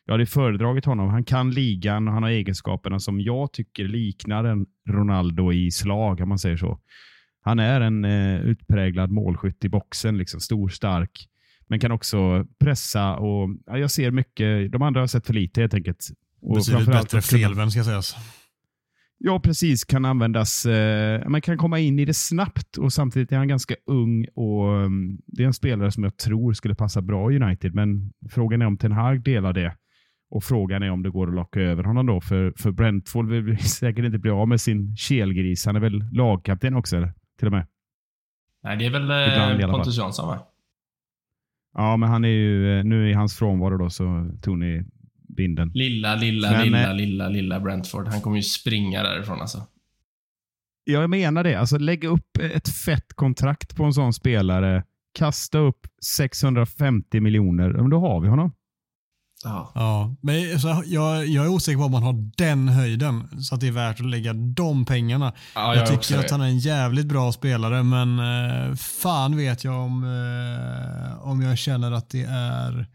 jag hade föredragit honom. Han kan ligan och han har egenskaperna som jag tycker liknar en Ronaldo i slag, om man säger så. Han är en eh, utpräglad målskytt i boxen, liksom stor, stark men kan också pressa och ja, jag ser mycket. De andra har sett för lite helt enkelt. Och Betydligt bättre felvänd ska sägas. Ja, precis. Kan användas. Eh, man kan komma in i det snabbt och samtidigt är han ganska ung och um, det är en spelare som jag tror skulle passa bra i United. Men frågan är om Ten Hag delar det. Och frågan är om det går att locka över honom då. För, för Brentford vill säkert inte bli av med sin kelgris. Han är väl lagkapten också, eller? till och med. Nej, det är väl eh, Pontus Jansson, va? Ja, men han är ju, eh, nu i hans frånvaro då så tog ni binden. Lilla, lilla, men, lilla, eh, lilla, lilla Brentford. Han kommer ju springa därifrån alltså. Jag menar det. Alltså lägg upp ett fett kontrakt på en sån spelare. Kasta upp 650 miljoner. Men då har vi honom. Ja. ja. Men så jag, jag är osäker på om man har den höjden så att det är värt att lägga de pengarna. Ja, jag, jag tycker att han är en jävligt bra spelare men eh, fan vet jag om, eh, om jag känner att det är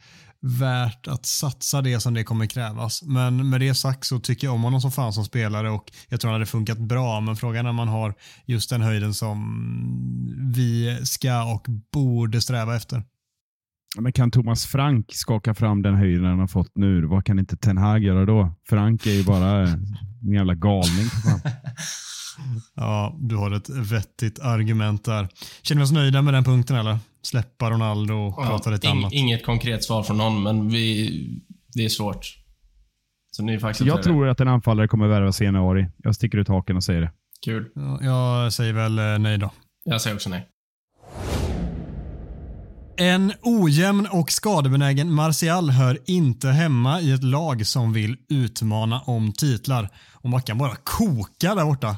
värt att satsa det som det kommer krävas. Men med det sagt så tycker jag om honom som fan som spelare och jag tror han hade funkat bra. Men frågan är om man har just den höjden som vi ska och borde sträva efter. Men kan Thomas Frank skaka fram den höjden han har fått nu? Vad kan inte Ten Hag göra då? Frank är ju bara en jävla galning. ja, du har ett vettigt argument där. Känner vi oss nöjda med den punkten eller? Släppa Ronaldo och ja, prata lite ing, annat? Inget konkret svar från någon, men vi, det är svårt. Så ni faktiskt jag tror att en anfallare kommer värvas i januari. Jag sticker ut haken och säger det. Kul. Ja, jag säger väl eh, nej då. Jag säger också nej. En ojämn och skadebenägen Martial hör inte hemma i ett lag som vill utmana om titlar. Och Mackan bara kokar där borta.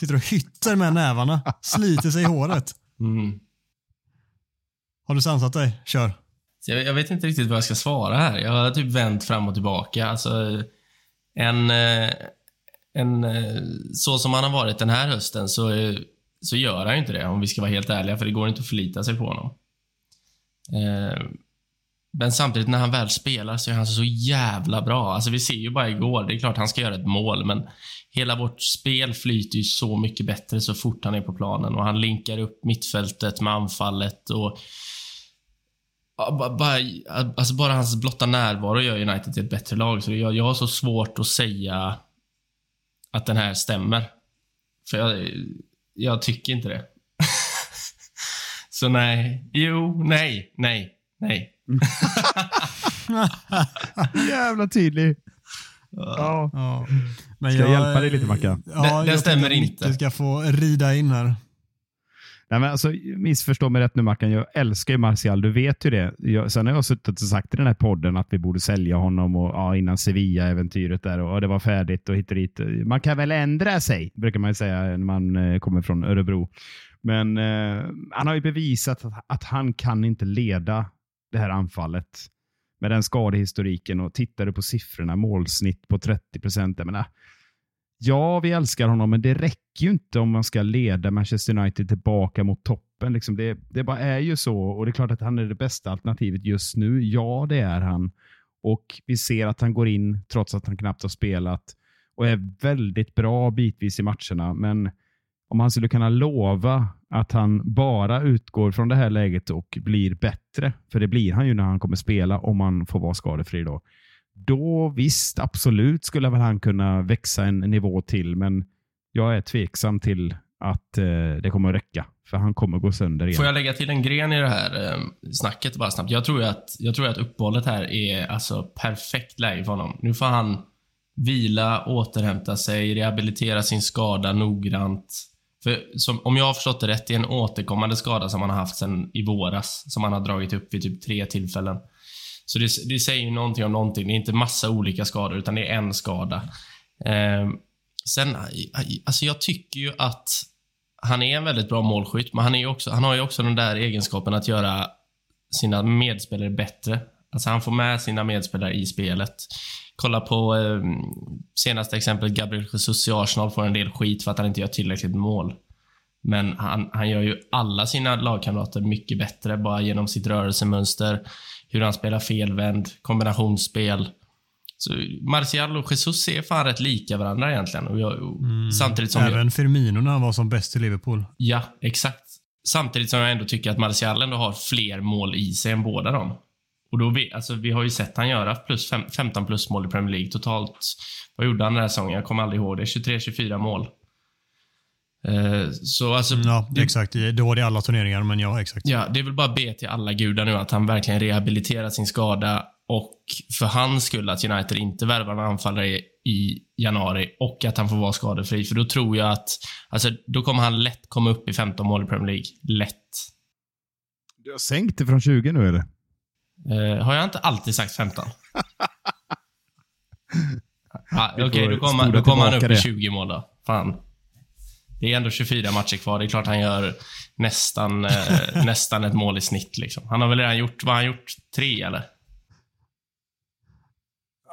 Sitter och hytter med nävarna. Sliter sig i håret. Mm. Har du sansat dig? Kör. Jag, vet inte riktigt vad jag ska svara här. Jag har typ vänt fram och tillbaka. Alltså, en, eh, en, eh, så som han har varit den här hösten så så gör han ju inte det, om vi ska vara helt ärliga, för det går inte att förlita sig på honom. Eh, men samtidigt, när han väl spelar så är han så jävla bra. Alltså, vi ser ju bara igår, det är klart han ska göra ett mål, men hela vårt spel flyter ju så mycket bättre så fort han är på planen och han linkar upp mittfältet med anfallet och bara, alltså bara hans blotta närvaro gör United till ett bättre lag. Så jag, jag har så svårt att säga att den här stämmer. För jag, jag tycker inte det så nej. Jo, nej, nej, nej. Jävla tydlig. Ja. ja. Men ska jag, jag hjälpa dig lite Mackan? Ja, det, det stämmer inte. Du ska få rida in här. Nej, men alltså, missförstå mig rätt nu Mackan, jag älskar ju Martial, du vet ju det. Jag, sen har jag suttit och sagt i den här podden att vi borde sälja honom och, ja, innan Sevilla-äventyret där och, och, det var färdigt och hit och dit. Man kan väl ändra sig, brukar man säga när man eh, kommer från Örebro. Men eh, han har ju bevisat att, att, han kan inte leda det här anfallet med den skadehistoriken och tittar du på siffrorna, målsnitt på 30 procent. Ja, vi älskar honom, men det räcker ju inte om man ska leda Manchester United tillbaka mot toppen. Liksom det, det bara är ju så. Och det är klart att han är det bästa alternativet just nu. Ja, det är han. Och vi ser att han går in trots att han knappt har spelat och är väldigt bra bitvis i matcherna. Men om han skulle kunna lova att han bara utgår från det här läget och blir bättre, för det blir han ju när han kommer spela om han får vara skadefri då. Då visst, absolut skulle väl han kunna växa en nivå till, men jag är tveksam till att eh, det kommer att räcka. För han kommer att gå sönder igen. Får jag lägga till en gren i det här eh, snacket bara snabbt? Jag tror ju att, jag tror att uppehållet här är alltså perfekt läge för honom. Nu får han vila, återhämta sig, rehabilitera sin skada noggrant. För som, om jag har förstått det rätt, det är en återkommande skada som han har haft sen i våras. Som han har dragit upp vid typ tre tillfällen. Så det, det säger ju någonting om någonting. Det är inte massa olika skador, utan det är en skada. Eh, sen, alltså jag tycker ju att han är en väldigt bra målskytt, men han, är också, han har ju också den där egenskapen att göra sina medspelare bättre. Alltså han får med sina medspelare i spelet. Kolla på eh, senaste exemplet, Gabriel Jesus i Arsenal får en del skit för att han inte gör tillräckligt mål. Men han, han gör ju alla sina lagkamrater mycket bättre bara genom sitt rörelsemönster, hur han spelar felvänd, kombinationsspel. Så Martial och Jesus är fan rätt lika varandra egentligen. Och jag, mm. samtidigt som Även jag, Firmino när han var som bäst i Liverpool. Ja, exakt. Samtidigt som jag ändå tycker att Martial ändå har fler mål i sig än båda dem. Och då vi, alltså, vi har ju sett han göra plus fem, 15 plus mål i Premier League. Totalt, vad gjorde han den här säsongen? Jag kommer aldrig ihåg det. 23-24 mål. Eh, så alltså, ja, det, exakt. Det var det alla turneringar, men ja, exakt. Ja, det är väl bara be till alla gudar nu att han verkligen rehabiliterar sin skada och för hans skull att United inte värvar en anfallare i januari och att han får vara skadefri. För då tror jag att, alltså, då kommer han lätt komma upp i 15 mål i Premier League. Lätt. Du har sänkt det från 20 nu eller? Uh, har jag inte alltid sagt 15? ah, Okej, okay, då kommer då kom han upp det. i 20 mål då. Fan. Det är ändå 24 matcher kvar. Det är klart han gör nästan, eh, nästan ett mål i snitt. Liksom. Han har väl redan gjort, vad har han gjort? Tre eller?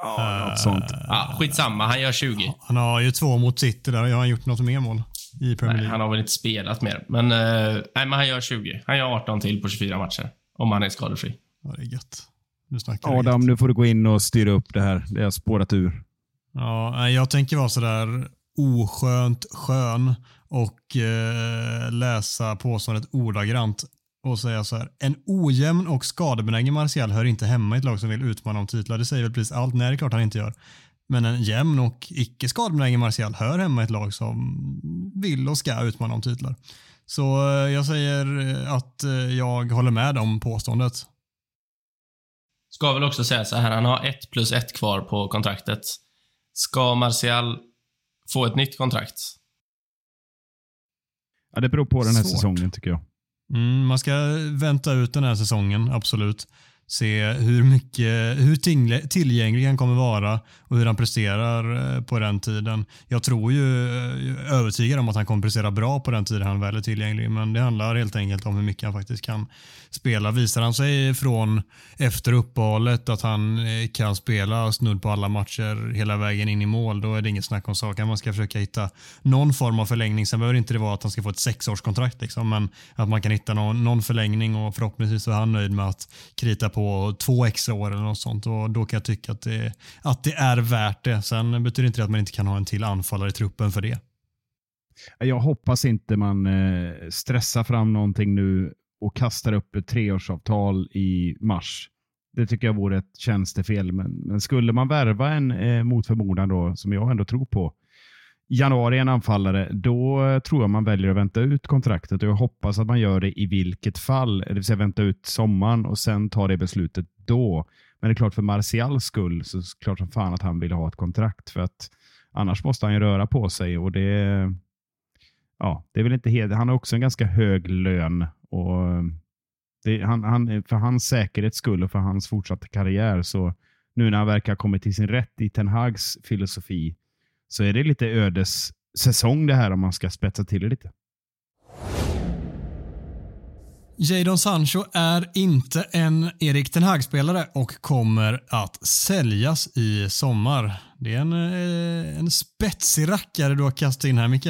Ja, något sånt. Ja, skitsamma, han gör 20. Han har ju två mot City där. Har han gjort något mer mål? I Premier League? Nej, han har väl inte spelat mer. Men, eh, nej, men han gör 20. Han gör 18 till på 24 matcher. Om han är skadefri. Ja, det är gött. Nu snackar Adam, nu får du gå in och styra upp det här. Det har spårat ur. Ja, jag tänker vara sådär oskönt skön och eh, läsa påståendet ordagrant och säga så här. En ojämn och skadebenägen Martial hör inte hemma i ett lag som vill utmana om titlar. Det säger väl precis allt. Nej, det är klart han inte gör. Men en jämn och icke skadebenägen Martial hör hemma i ett lag som vill och ska utmana om titlar. Så eh, jag säger eh, att eh, jag håller med om påståendet. Ska väl också säga så här, han har ett plus ett kvar på kontraktet. Ska Martial få ett nytt kontrakt? Ja, det beror på den här Svårt. säsongen tycker jag. Mm, man ska vänta ut den här säsongen, absolut. Se hur, mycket, hur tillgänglig han kommer vara och hur han presterar eh, på den tiden. Jag tror eh, ju, övertygad om att han kommer prestera bra på den tiden han väl är tillgänglig, men det handlar helt enkelt om hur mycket han faktiskt kan spela. Visar han sig från efter uppehållet att han eh, kan spela snudd på alla matcher hela vägen in i mål, då är det inget snack om saken. Man ska försöka hitta någon form av förlängning. Sen behöver det inte vara att han ska få ett sexårskontrakt, liksom, men att man kan hitta någon, någon förlängning och förhoppningsvis är han nöjd med att krita på två extra år eller något sånt. Och då kan jag tycka att det, att det är värt det. Sen betyder inte det att man inte kan ha en till anfallare i truppen för det. Jag hoppas inte man eh, stressar fram någonting nu och kastar upp ett treårsavtal i mars. Det tycker jag vore ett tjänstefel. Men, men skulle man värva en eh, mot förmodan då, som jag ändå tror på, januari en anfallare, då eh, tror jag man väljer att vänta ut kontraktet och jag hoppas att man gör det i vilket fall, det vill säga vänta ut sommaren och sen ta det beslutet då. Men det är klart för Martials skull så är det klart som fan att han vill ha ett kontrakt för att annars måste han ju röra på sig och det ja, det är väl inte helt, han har också en ganska hög lön och eh, det, han, han, för hans säkerhets skull och för hans fortsatta karriär så nu när han verkar ha kommit till sin rätt i Ten Hags filosofi så är det lite ödes säsong det här om man ska spetsa till det lite. Jadon Sancho är inte en Erik Ten Hag-spelare och kommer att säljas i sommar. Det är en, eh, en spetsig rackare du har kastat in här, Micke.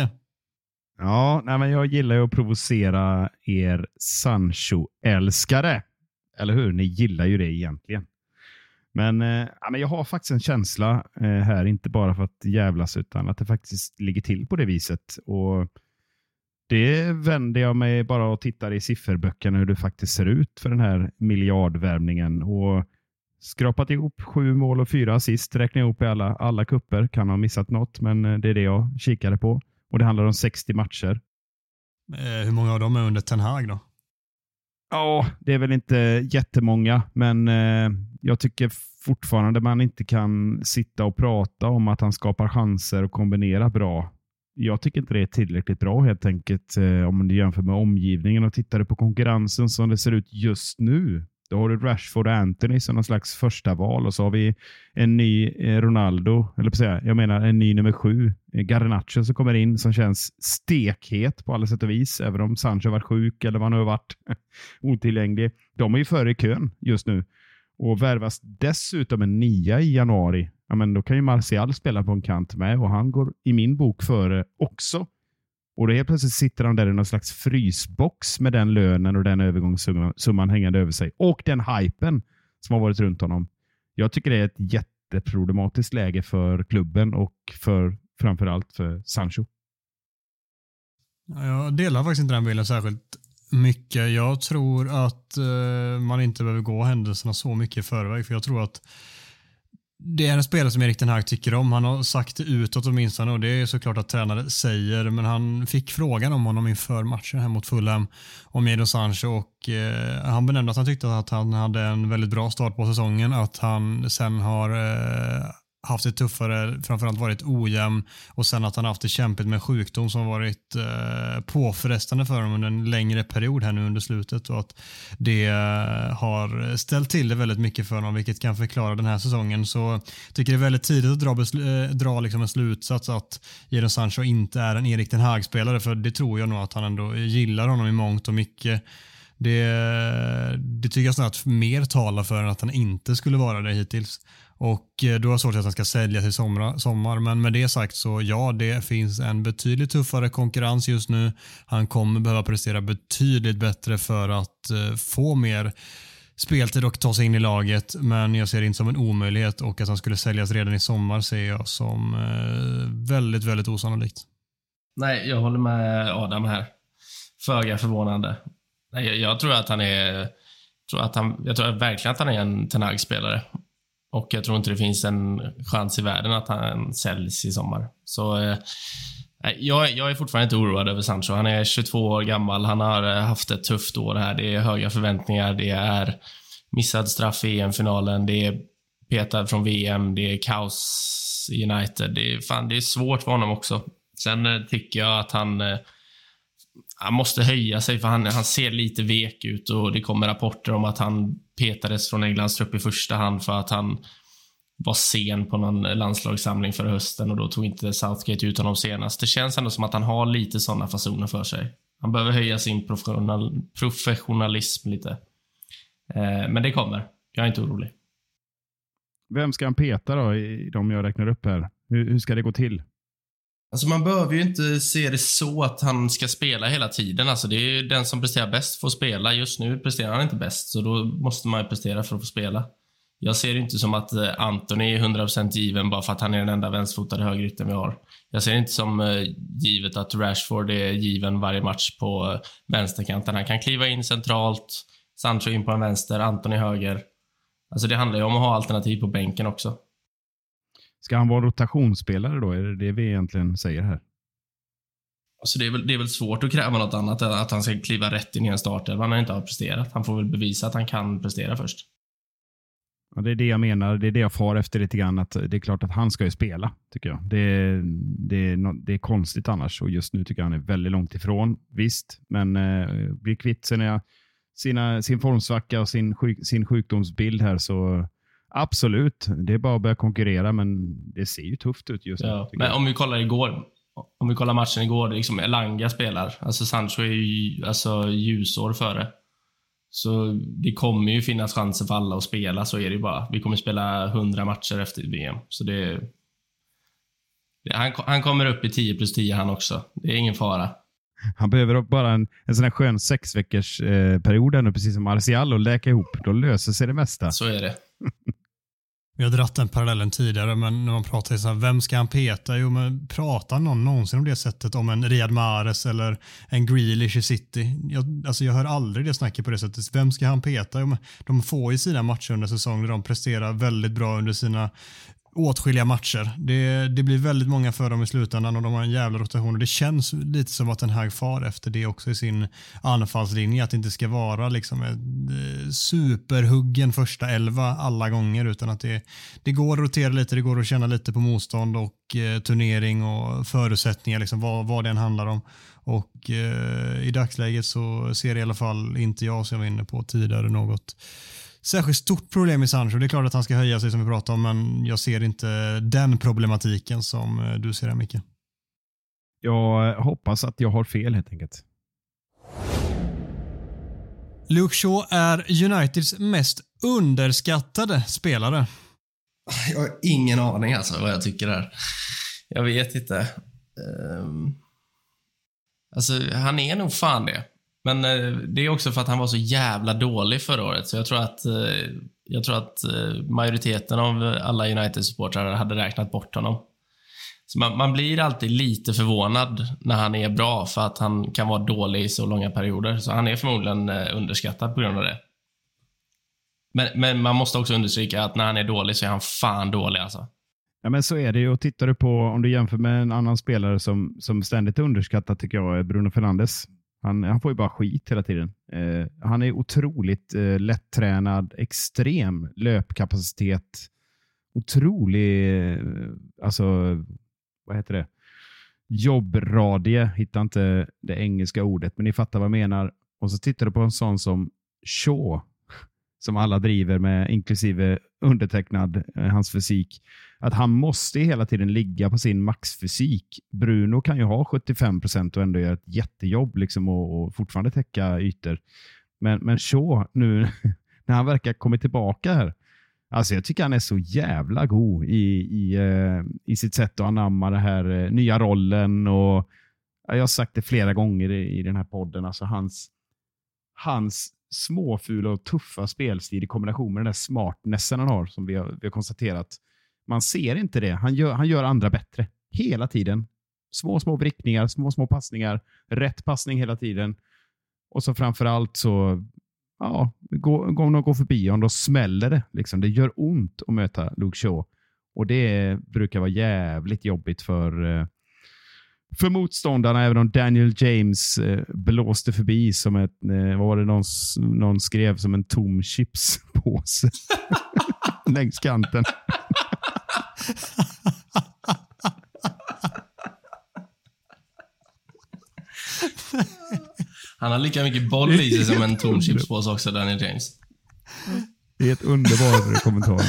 Ja, nej, men jag gillar ju att provocera er Sancho-älskare. Eller hur? Ni gillar ju det egentligen. Men, eh, ja, men jag har faktiskt en känsla eh, här, inte bara för att jävlas, utan att det faktiskt ligger till på det viset. Och Det vänder jag mig bara och tittar i sifferböckerna hur det faktiskt ser ut för den här miljardvärvningen. Och skrapat ihop sju mål och fyra assist, räknar ihop i alla, alla kupper. Kan ha missat något, men eh, det är det jag kikade på. Och Det handlar om 60 matcher. Eh, hur många av dem är under Ten Hag då? Ja, det är väl inte jättemånga, men eh, jag tycker fortfarande man inte kan sitta och prata om att han skapar chanser och kombinerar bra. Jag tycker inte det är tillräckligt bra helt enkelt eh, om du jämför med omgivningen och tittar du på konkurrensen som det ser ut just nu då har du Rashford och Anthony som någon slags första val och så har vi en ny eh, Ronaldo, eller på säga, jag menar en ny nummer sju, eh, Garnacho som kommer in som känns stekhet på alla sätt och vis, även om Sancho varit sjuk eller vad han har varit otillgänglig. De är ju före i kön just nu och värvas dessutom en nia i januari. Ja, men då kan ju Martial spela på en kant med och han går i min bok före också. Och då helt plötsligt sitter han där i någon slags frysbox med den lönen och den övergångssumman hängande över sig. Och den hypen som har varit runt honom. Jag tycker det är ett jätteproblematiskt läge för klubben och för framförallt för Sancho. Jag delar faktiskt inte den bilden särskilt mycket. Jag tror att eh, man inte behöver gå händelserna så mycket i förväg. För jag tror att det är en spelare som Erik den Hag tycker om. Han har sagt det utåt åtminstone och det är såklart att tränare säger. Men han fick frågan om honom inför matchen här mot Fulham om Jadon Sancho och eh, han benämnde att han tyckte att han hade en väldigt bra start på säsongen. Att han sen har eh, haft det tuffare, framförallt varit ojämn och sen att han haft det kämpigt med sjukdom som varit eh, påfrestande för honom under en längre period här nu under slutet och att det eh, har ställt till det väldigt mycket för honom vilket kan förklara den här säsongen. Så jag tycker det är väldigt tidigt att dra, eh, dra liksom en slutsats att Jadon Sancho inte är en Erik den Hag-spelare för det tror jag nog att han ändå gillar honom i mångt och mycket. Det, det tycker jag snarare att mer talar för än att han inte skulle vara det hittills. Och eh, då du har svårt att han ska sälja till sommar, men med det sagt så ja, det finns en betydligt tuffare konkurrens just nu. Han kommer behöva prestera betydligt bättre för att eh, få mer speltid och ta sig in i laget, men jag ser det inte som en omöjlighet och att han skulle säljas redan i sommar ser jag som eh, väldigt, väldigt osannolikt. Nej, jag håller med Adam här. Föga förvånande. Nej, jag, jag, tror att han är... Tror att han, jag tror verkligen att han är en Tenag-spelare. Och jag tror inte det finns en chans i världen att han säljs i sommar. Så eh, jag, jag, är fortfarande inte oroad över Sancho. Han är 22 år gammal. Han har eh, haft ett tufft år här. Det är höga förväntningar. Det är missad straff i EM-finalen. Det är petad från VM. Det är kaos i United. Det är, fan, det är svårt för honom också. Sen eh, tycker jag att han... Eh, han måste höja sig för han, han ser lite vek ut och det kommer rapporter om att han petades från Englands trupp i första hand för att han var sen på någon landslagssamling förra hösten och då tog inte Southgate ut honom senast. Det känns ändå som att han har lite sådana fasoner för sig. Han behöver höja sin professional, professionalism lite. Eh, men det kommer. Jag är inte orolig. Vem ska han peta då i de jag räknar upp här? Hur, hur ska det gå till? Alltså man behöver ju inte se det så att han ska spela hela tiden. Alltså det är den som presterar bäst får spela. Just nu presterar han inte bäst, så då måste man ju prestera för att få spela. Jag ser det inte som att eh, Anthony är 100% given bara för att han är den enda vänsterfotade högerytten vi har. Jag ser det inte som eh, givet att Rashford är given varje match på eh, vänsterkanten. Han kan kliva in centralt, Sancho in på en vänster, Anthony höger. Alltså det handlar ju om att ha alternativ på bänken också. Ska han vara rotationsspelare då? Är det det vi egentligen säger här? Alltså det, är väl, det är väl svårt att kräva något annat än att han ska kliva rätt in i en startelva när han inte har presterat. Han får väl bevisa att han kan prestera först. Ja, det är det jag menar. Det är det jag far efter lite grann. Att det är klart att han ska ju spela, tycker jag. Det, det, det är konstigt annars och just nu tycker jag han är väldigt långt ifrån. Visst, men eh, blir kvitt sina, sina, sin formsvacka och sin, sjuk, sin sjukdomsbild här så absolut, det är bara att börja konkurrera, men det ser ju tufft ut just Ja, nu. men om vi kollar igår. Om vi kollar matchen igår, liksom Elanga spelar. Alltså Sancho är ju alltså, ljusår före. Så det kommer ju finnas chanser för alla att spela, så är det ju bara. Vi kommer spela 100 matcher efter VM. Så det, det han, han kommer upp i 10 plus 10 han också. Det är ingen fara. Han behöver bara en, en sån här skön sex veckors eh, period ännu, precis som Martial, och läka ihop. Då löser sig det mesta. Så är det. Vi har dratt den parallellen tidigare, men när man pratar så här, vem ska han peta? Jo, men pratar någon någonsin om det sättet om en Riyad Mahrez eller en Grealish i City? Jag, alltså jag hör aldrig det snacket på det sättet. Vem ska han peta? Jo, men de får ju sina matcher under säsongen de presterar väldigt bra under sina åtskilliga matcher. Det, det blir väldigt många för dem i slutändan och de har en jävla rotation. Och det känns lite som att den här far efter det också i sin anfallslinje. Att det inte ska vara liksom ett eh, superhuggen första elva alla gånger utan att det, det går att rotera lite, det går att känna lite på motstånd och eh, turnering och förutsättningar, liksom, vad, vad än handlar om. Och eh, i dagsläget så ser i alla fall inte jag, som jag var inne på tidigare, något särskilt stort problem i Sancho. Det är klart att han ska höja sig som vi pratade om, men jag ser inte den problematiken som eh, du ser här Micke. Jag hoppas att jag har fel helt enkelt. Luke Shaw är Uniteds mest underskattade spelare. Jag har ingen aning alltså vad jag tycker där. Jag vet inte. Um, alltså, han är nog fan det. Men eh, det är också för att han var så jävla dålig förra året. Så jag tror att, eh, jag tror att eh, majoriteten av alla United-supportrar hade räknat bort honom. Så man, man, blir alltid lite förvånad när han är bra för att han kan vara dålig i så långa perioder. Så han är förmodligen underskattad på grund av det. Men, men man måste också understryka att när han är dålig så är han fan dålig alltså. Ja, men så är det ju. Och tittar du på, om du jämför med en annan spelare som, som ständigt är underskattad, tycker jag, är Bruno Fernandes. Han, han får ju bara skit hela tiden. Eh, han är otroligt eh, lättränad, extrem löpkapacitet, otrolig, eh, alltså, vad heter det? Jobbradie, hittar inte det engelska ordet, men ni fattar vad jag menar. Och så tittar du på en sån som Shaw, som alla driver med, inklusive undertecknad, eh, hans fysik att han måste hela tiden ligga på sin maxfysik. Bruno kan ju ha 75 procent och ändå göra ett jättejobb liksom och, och fortfarande täcka ytor. Men, men så nu när han verkar kommit tillbaka här, Alltså jag tycker han är så jävla god i, i, eh, i sitt sätt att anamma den här eh, nya rollen. och Jag har sagt det flera gånger i, i den här podden. Alltså hans, hans småfula och tuffa spelstil i kombination med den där smartnessen han har, som vi har, vi har konstaterat. Man ser inte det. Han gör, han gör andra bättre. Hela tiden. Små, små vrickningar, små, små passningar. Rätt passning hela tiden. Och så framför allt så, ja, går, går någon går förbi honom, då smäller det. Liksom. Det gör ont att möta Luke Shaw. Och det brukar vara jävligt jobbigt för, eh, för motståndarna, även om Daniel James eh, blåste förbi som ett, eh, vad var det någon, någon skrev, som en tom chipspåse längs kanten. Han har lika mycket boll i sig som en tom chipspåse också, Daniel James. Det är ett underbar kommentar.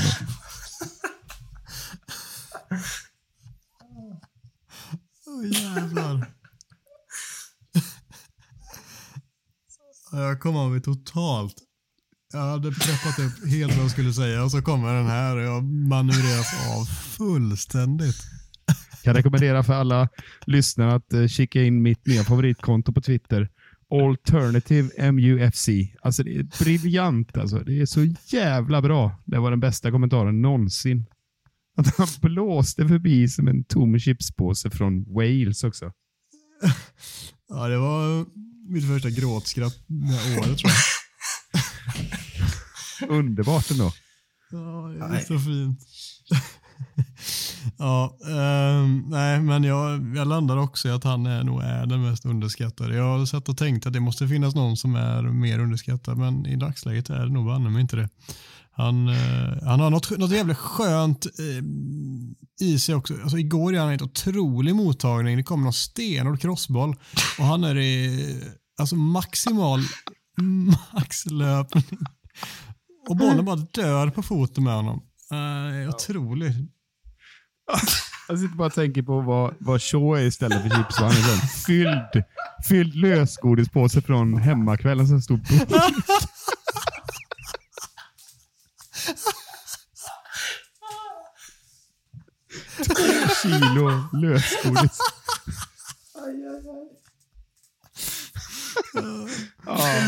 Åh jävlar. Jag kom av mig totalt. Jag hade preppat upp helt vad jag skulle säga och så kommer den här och jag manövreras av fullständigt. Kan rekommendera för alla lyssnare att uh, kika in mitt nya favoritkonto på Twitter. Alternative MUFC. Alltså det är briljant alltså. Det är så jävla bra. Det var den bästa kommentaren någonsin. Att han blåste förbi som en tom chipspåse från Wales också. Ja, det var mitt första gråtskratt det här året tror jag. Underbart ändå. Ja, det är så fint. ja, ehm, nej, men jag, jag landar också i att han är nog är den mest underskattade. Jag har sett och tänkt att det måste finnas någon som är mer underskattad, men i dagsläget är det nog banne mig inte det. Han, eh, han har något, något jävligt skönt eh, i sig också. Alltså, igår är han en otrolig mottagning. Det kommer någon stenhård crossboll och han är i alltså, maximal maxlöpning. Och bollen bara dör på foten med honom. Uh, otroligt. Jag sitter bara och tänker på vad, vad Shaw är istället för chips. Han är en fylld, fylld lösgodispåse från hemmakvällen som stod på kilo lösgodis.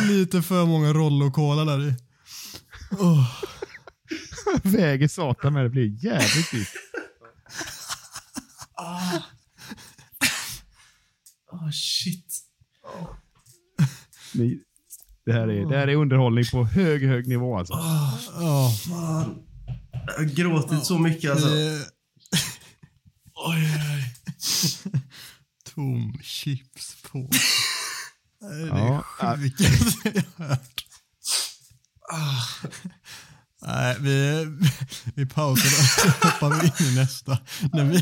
Lite för många Rollo-cola där i. Oh. Väger satan med det blir jävligt dyrt. Ah. Oh, shit. Ni- Det här, är, det här är underhållning på hög, hög nivå alltså. Ja, Fan. Jag har gråtit så mycket alltså. Oj, oj, tom chips på. Det är Ja, det sjukaste jag hört. Ah. Nej, vi, vi pausar och så hoppar vi in i nästa när vi,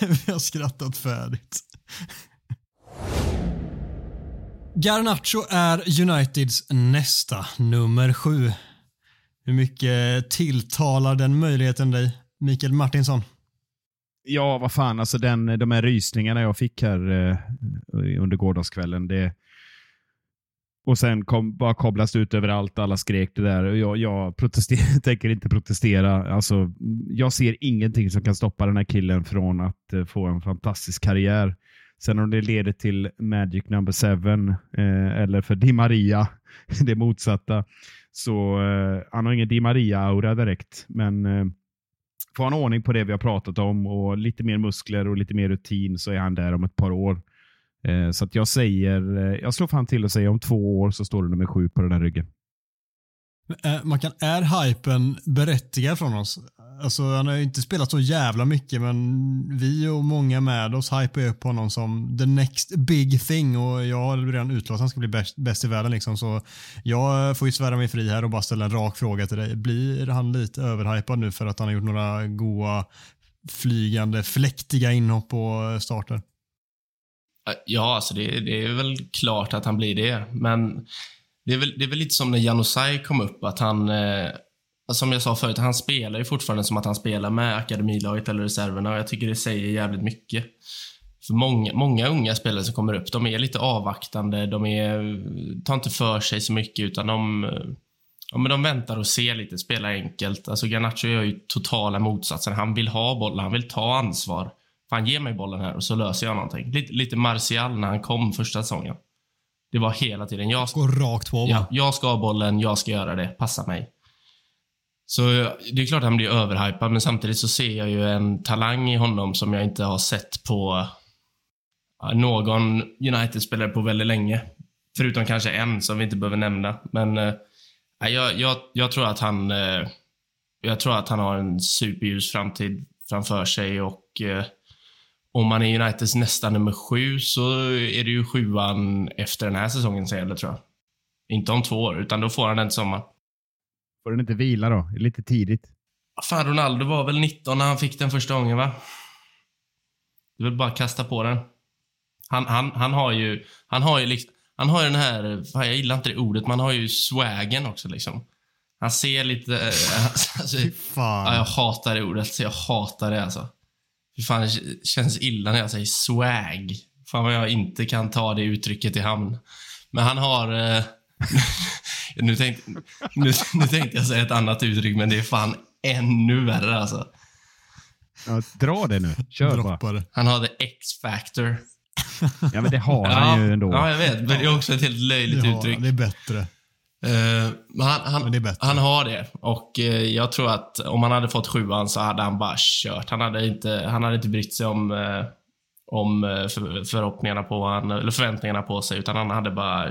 när vi har skrattat färdigt. Garnacho är Uniteds nästa, nummer sju. Hur mycket tilltalar den möjligheten dig, Mikael Martinsson? Ja, vad fan. Alltså den, de här rysningarna jag fick här eh, under gårdagskvällen. Det, och sen kom, bara kopplas ut överallt. Alla skrek det där. Och Jag, jag tänker inte protestera. Alltså, jag ser ingenting som kan stoppa den här killen från att eh, få en fantastisk karriär. Sen om det leder till Magic number seven eh, eller för Di Maria, det motsatta. Så eh, han har ingen Di Maria-aura direkt. Men eh, får han ordning på det vi har pratat om och lite mer muskler och lite mer rutin så är han där om ett par år. Eh, så att jag säger, eh, jag slår fan till och säger om två år så står det nummer sju på den här ryggen. Eh, man kan, är hypen berättigad från oss? Alltså, han har ju inte spelat så jävla mycket, men vi och många med oss hypar upp honom som the next big thing och jag har redan utlovat att han ska bli bäst, bäst i världen. Liksom, så jag får ju svära mig fri här och bara ställa en rak fråga till dig. Blir han lite överhypad nu för att han har gjort några goa flygande, fläktiga inhopp och starter? Eh, ja, alltså det, det är väl klart att han blir det. Men det är väl, det är väl lite som när Janosaj kom upp, att han... Eh, alltså som jag sa förut, han spelar ju fortfarande som att han spelar med akademilaget eller reserverna och jag tycker det säger jävligt mycket. För många, många unga spelare som kommer upp, de är lite avvaktande, de är, tar inte för sig så mycket utan de, ja, men de väntar och ser lite, spelar enkelt. Alltså Garnacho gör ju totala motsatsen. Han vill ha bollen, han vill ta ansvar. Fan, ge mig bollen här och så löser jag någonting. Lite, lite Martial när han kom första säsongen. Det var hela tiden, jag Går rakt på ja, jag ska ha bollen, jag ska göra det, passa mig. Så det är klart att han blir överhypad, men samtidigt så ser jag ju en talang i honom som jag inte har sett på någon United-spelare på väldigt länge. Förutom kanske en som vi inte behöver nämna. Men eh, jag, jag, jag tror att han eh, jag tror att han har en superljus framtid framför sig och eh, om man är Uniteds nästa nummer sju så är det ju sjuan efter den här säsongen som gäller tror jag. Inte om två år, utan då får han den till sommaren. Får den inte vila då? Det är lite tidigt. Fan, Ronaldo var väl 19 när han fick den första gången, va? Det är väl bara att kasta på den. Han, han, han har ju, han har ju liksom, han har ju den här, fan, jag gillar inte det ordet, man har ju swagen också liksom. Han ser lite... eh, alltså, Fy ja, fan. jag hatar det ordet. Jag hatar det alltså. Fan, det känns illa när jag säger swag. Fan vad jag inte kan ta det uttrycket i hamn. Men han har... Eh, nu, tänkte, nu, nu tänkte jag säga ett annat uttryck, men det är fan ännu värre alltså. Ja, dra det nu. Kör bara. Droppa det. Han har the X-factor. Ja, men det har han ju ändå. ja, jag vet. Men det är också ett helt löjligt Det, har, uttryck. det är bättre. Eh, men han, han, Men han har det. Och eh, jag tror att om han hade fått sjuan så hade han bara kört. Han hade inte, han hade inte brytt sig om, eh, om för, förhoppningarna på han, eller förväntningarna på sig, utan han hade bara...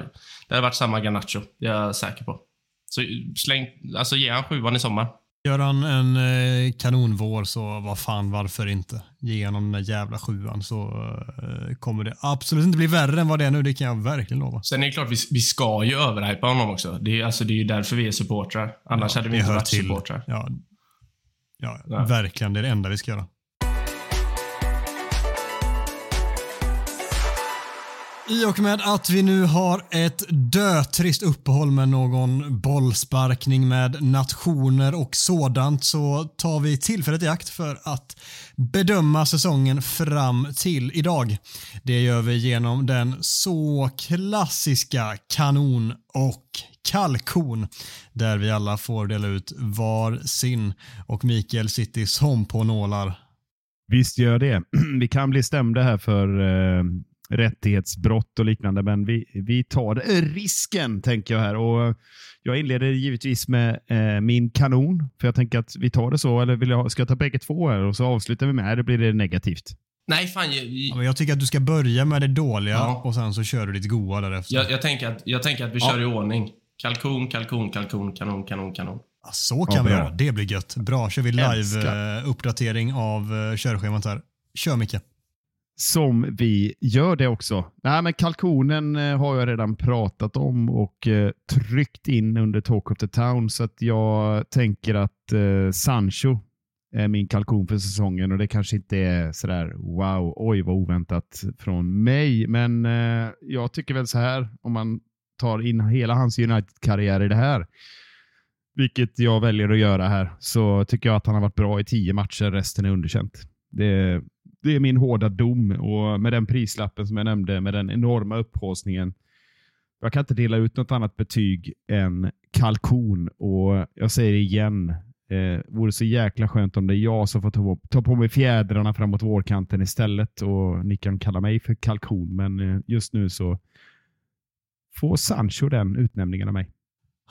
Det hade varit samma Garnacho, det är jag säker på. Så släng, alltså ge han sjuan i sommar. Gör han en eh, kanonvår så vad fan varför inte? Ge honom den där jävla sjuan så eh, kommer det absolut inte bli värre än vad det är nu. Det kan jag verkligen lova. Sen är det klart, vi, vi ska ju överhypa honom också. Det är, alltså, det är ju därför vi är supportrar. Annars hade vi inte varit till. supportrar. Ja, ja Nej. verkligen. Det är det enda vi ska göra. I och med att vi nu har ett dötrist uppehåll med någon bollsparkning med nationer och sådant så tar vi tillfället i akt för att bedöma säsongen fram till idag. Det gör vi genom den så klassiska kanon och kalkon där vi alla får dela ut var sin och Mikael sitter som på nålar. Visst gör det. Vi kan bli stämda här för eh, rättighetsbrott och liknande, men vi, vi tar eh, risken, tänker jag här. Och jag inleder givetvis med eh, min kanon, för jag tänker att vi tar det så, eller vill jag, ska jag ta bägge två här och så avslutar vi med, eller blir det negativt? Nej, fan. Jag, Ja, jag tycker att du ska börja med det dåliga Ja. och sen så kör du ditt goa därefter. jag, jag, tänker, att, jag tänker att vi Ja. kör i ordning. Kalkon, kalkon, kalkon, kanon, kanon, kanon. Ja, så kan Ja, vi göra. Det blir gött. Bra, kör vi live-uppdatering av uh, körschemat här. Kör Micke. Som vi gör det också. Nej, men kalkonen eh, har jag redan pratat om och eh, tryckt in under Talk of the Town, så att jag tänker att eh, Sancho är min kalkon för säsongen och det kanske inte är sådär wow, oj vad oväntat från mig, men jag tycker väl så här om man tar in hela hans United-karriär i det här, vilket jag väljer att göra här, så tycker jag att han har varit bra i tio matcher, resten är underkänt. Det, det är min hårda dom och med den prislappen som jag nämnde, med den enorma upphaussningen. Jag kan inte dela ut något annat betyg än kalkon och jag säger det igen. Eh, vore så jäkla skönt om det är jag som får ta på, ta på mig fjädrarna framåt vårkanten istället och ni kan kalla mig för kalkon, men eh, just nu så får Sancho den utnämningen av mig.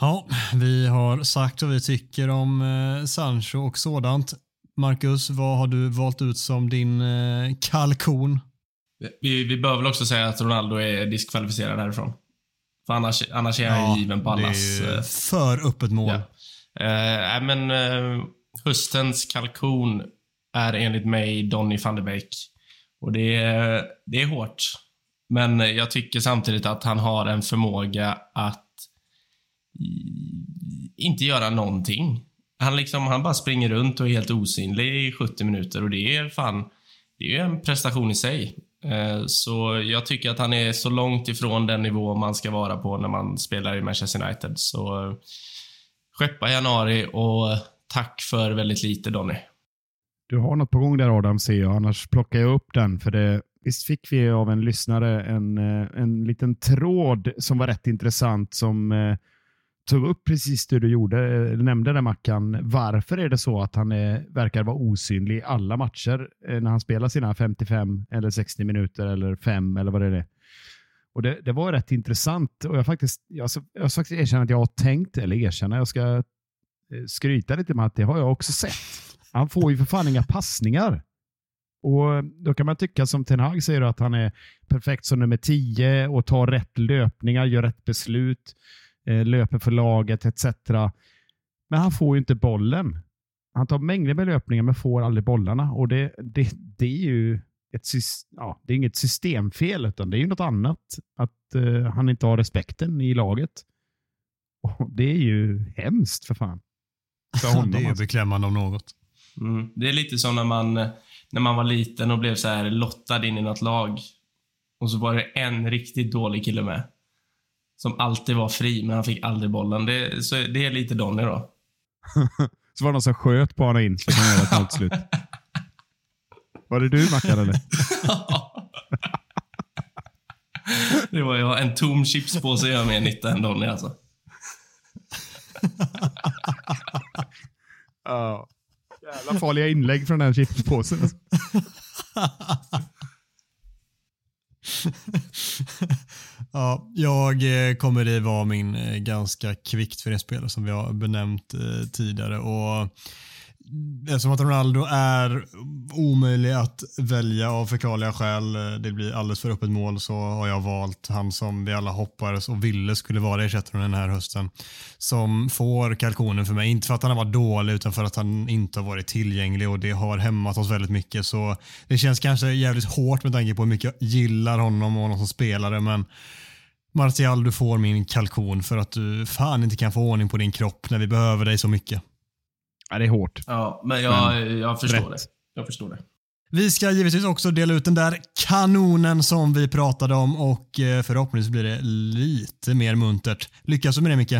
Ja, vi har sagt vad vi tycker om eh, Sancho och sådant. Marcus, vad har du valt ut som din eh, kalkon? Vi, vi bör väl också säga att Ronaldo är diskvalificerad härifrån. För annars, annars är han ju given på allas... det är eh, för öppet mål. Ja. Eh, men eh, höstens kalkon är enligt mig Donny van de Beek. Och det är, det är hårt. Men jag tycker samtidigt att han har en förmåga att inte göra någonting. Han, liksom, han bara springer runt och är helt osynlig i 70 minuter och det är fan, det är ju en prestation i sig. Eh, så jag tycker att han är så långt ifrån den nivå man ska vara på när man spelar i Manchester United. Så eh, skeppa januari och tack för väldigt lite Donny. Du har något på gång där Adam ser jag, annars plockar jag upp den. För det, visst fick vi av en lyssnare en, eh, en liten tråd som var rätt intressant som eh, tog upp precis det du gjorde, nämnde där Mackan. Varför är det så att han är, verkar vara osynlig i alla matcher eh, när han spelar sina 55 eller 60 minuter eller 5 eller vad det är? Och det, det var rätt intressant och jag faktiskt, jag, jag ska faktiskt erkänna att jag har tänkt, eller erkänna, jag ska eh, skryta lite med att det har jag också sett. Han får ju för fan inga passningar. Och Då kan man tycka som Ten Hag säger att han är perfekt som nummer 10 och tar rätt löpningar, gör rätt beslut, löper för laget etc. Men han får ju inte bollen. Han tar mängder med löpningar men får aldrig bollarna. Och Det, det, det är ju ett, ja, det är inget systemfel, utan det är ju något annat. Att eh, han inte har respekten i laget. Och Det är ju hemskt för fan. För honom, det är ju alltså. beklämmande om något. Mm. Det är lite som när man, när man var liten och blev så här lottad in i något lag. Och så var det en riktigt dålig kille med. Som alltid var fri, men han fick aldrig bollen. Det, så det är lite Donny då. Så var det någon som sköt på honom in så kan göra ett motsslut. Var det du Mackan eller? det var jag. En tom chipspåse gör mer nytta än Donny alltså. Ja. Jävla farliga inlägg från den chipspåsen. alltså. Ja, jag eh, kommer det vara min eh, ganska kvickt för en spelare som vi har benämnt eh, tidigare. Och Eftersom att Ronaldo är omöjlig att välja av förklarliga skäl, det blir alldeles för öppet mål, så har jag valt han som vi alla hoppades och ville skulle vara ersättaren den här hösten. Som får kalkonen för mig, inte för att han har varit dålig utan för att han inte har varit tillgänglig och det har hämmat oss väldigt mycket. Så det känns kanske jävligt hårt med tanke på hur mycket jag gillar honom och honom som spelare, men Martial, du får min kalkon för att du fan inte kan få ordning på din kropp när vi behöver dig så mycket. Ja, det är hårt. Ja, men jag, Men, jag förstår rätt. det. Jag förstår det. Vi ska givetvis också dela ut den där kanonen som vi pratade om och eh, förhoppningsvis blir det lite mer muntert. Lyckas du med det Micke?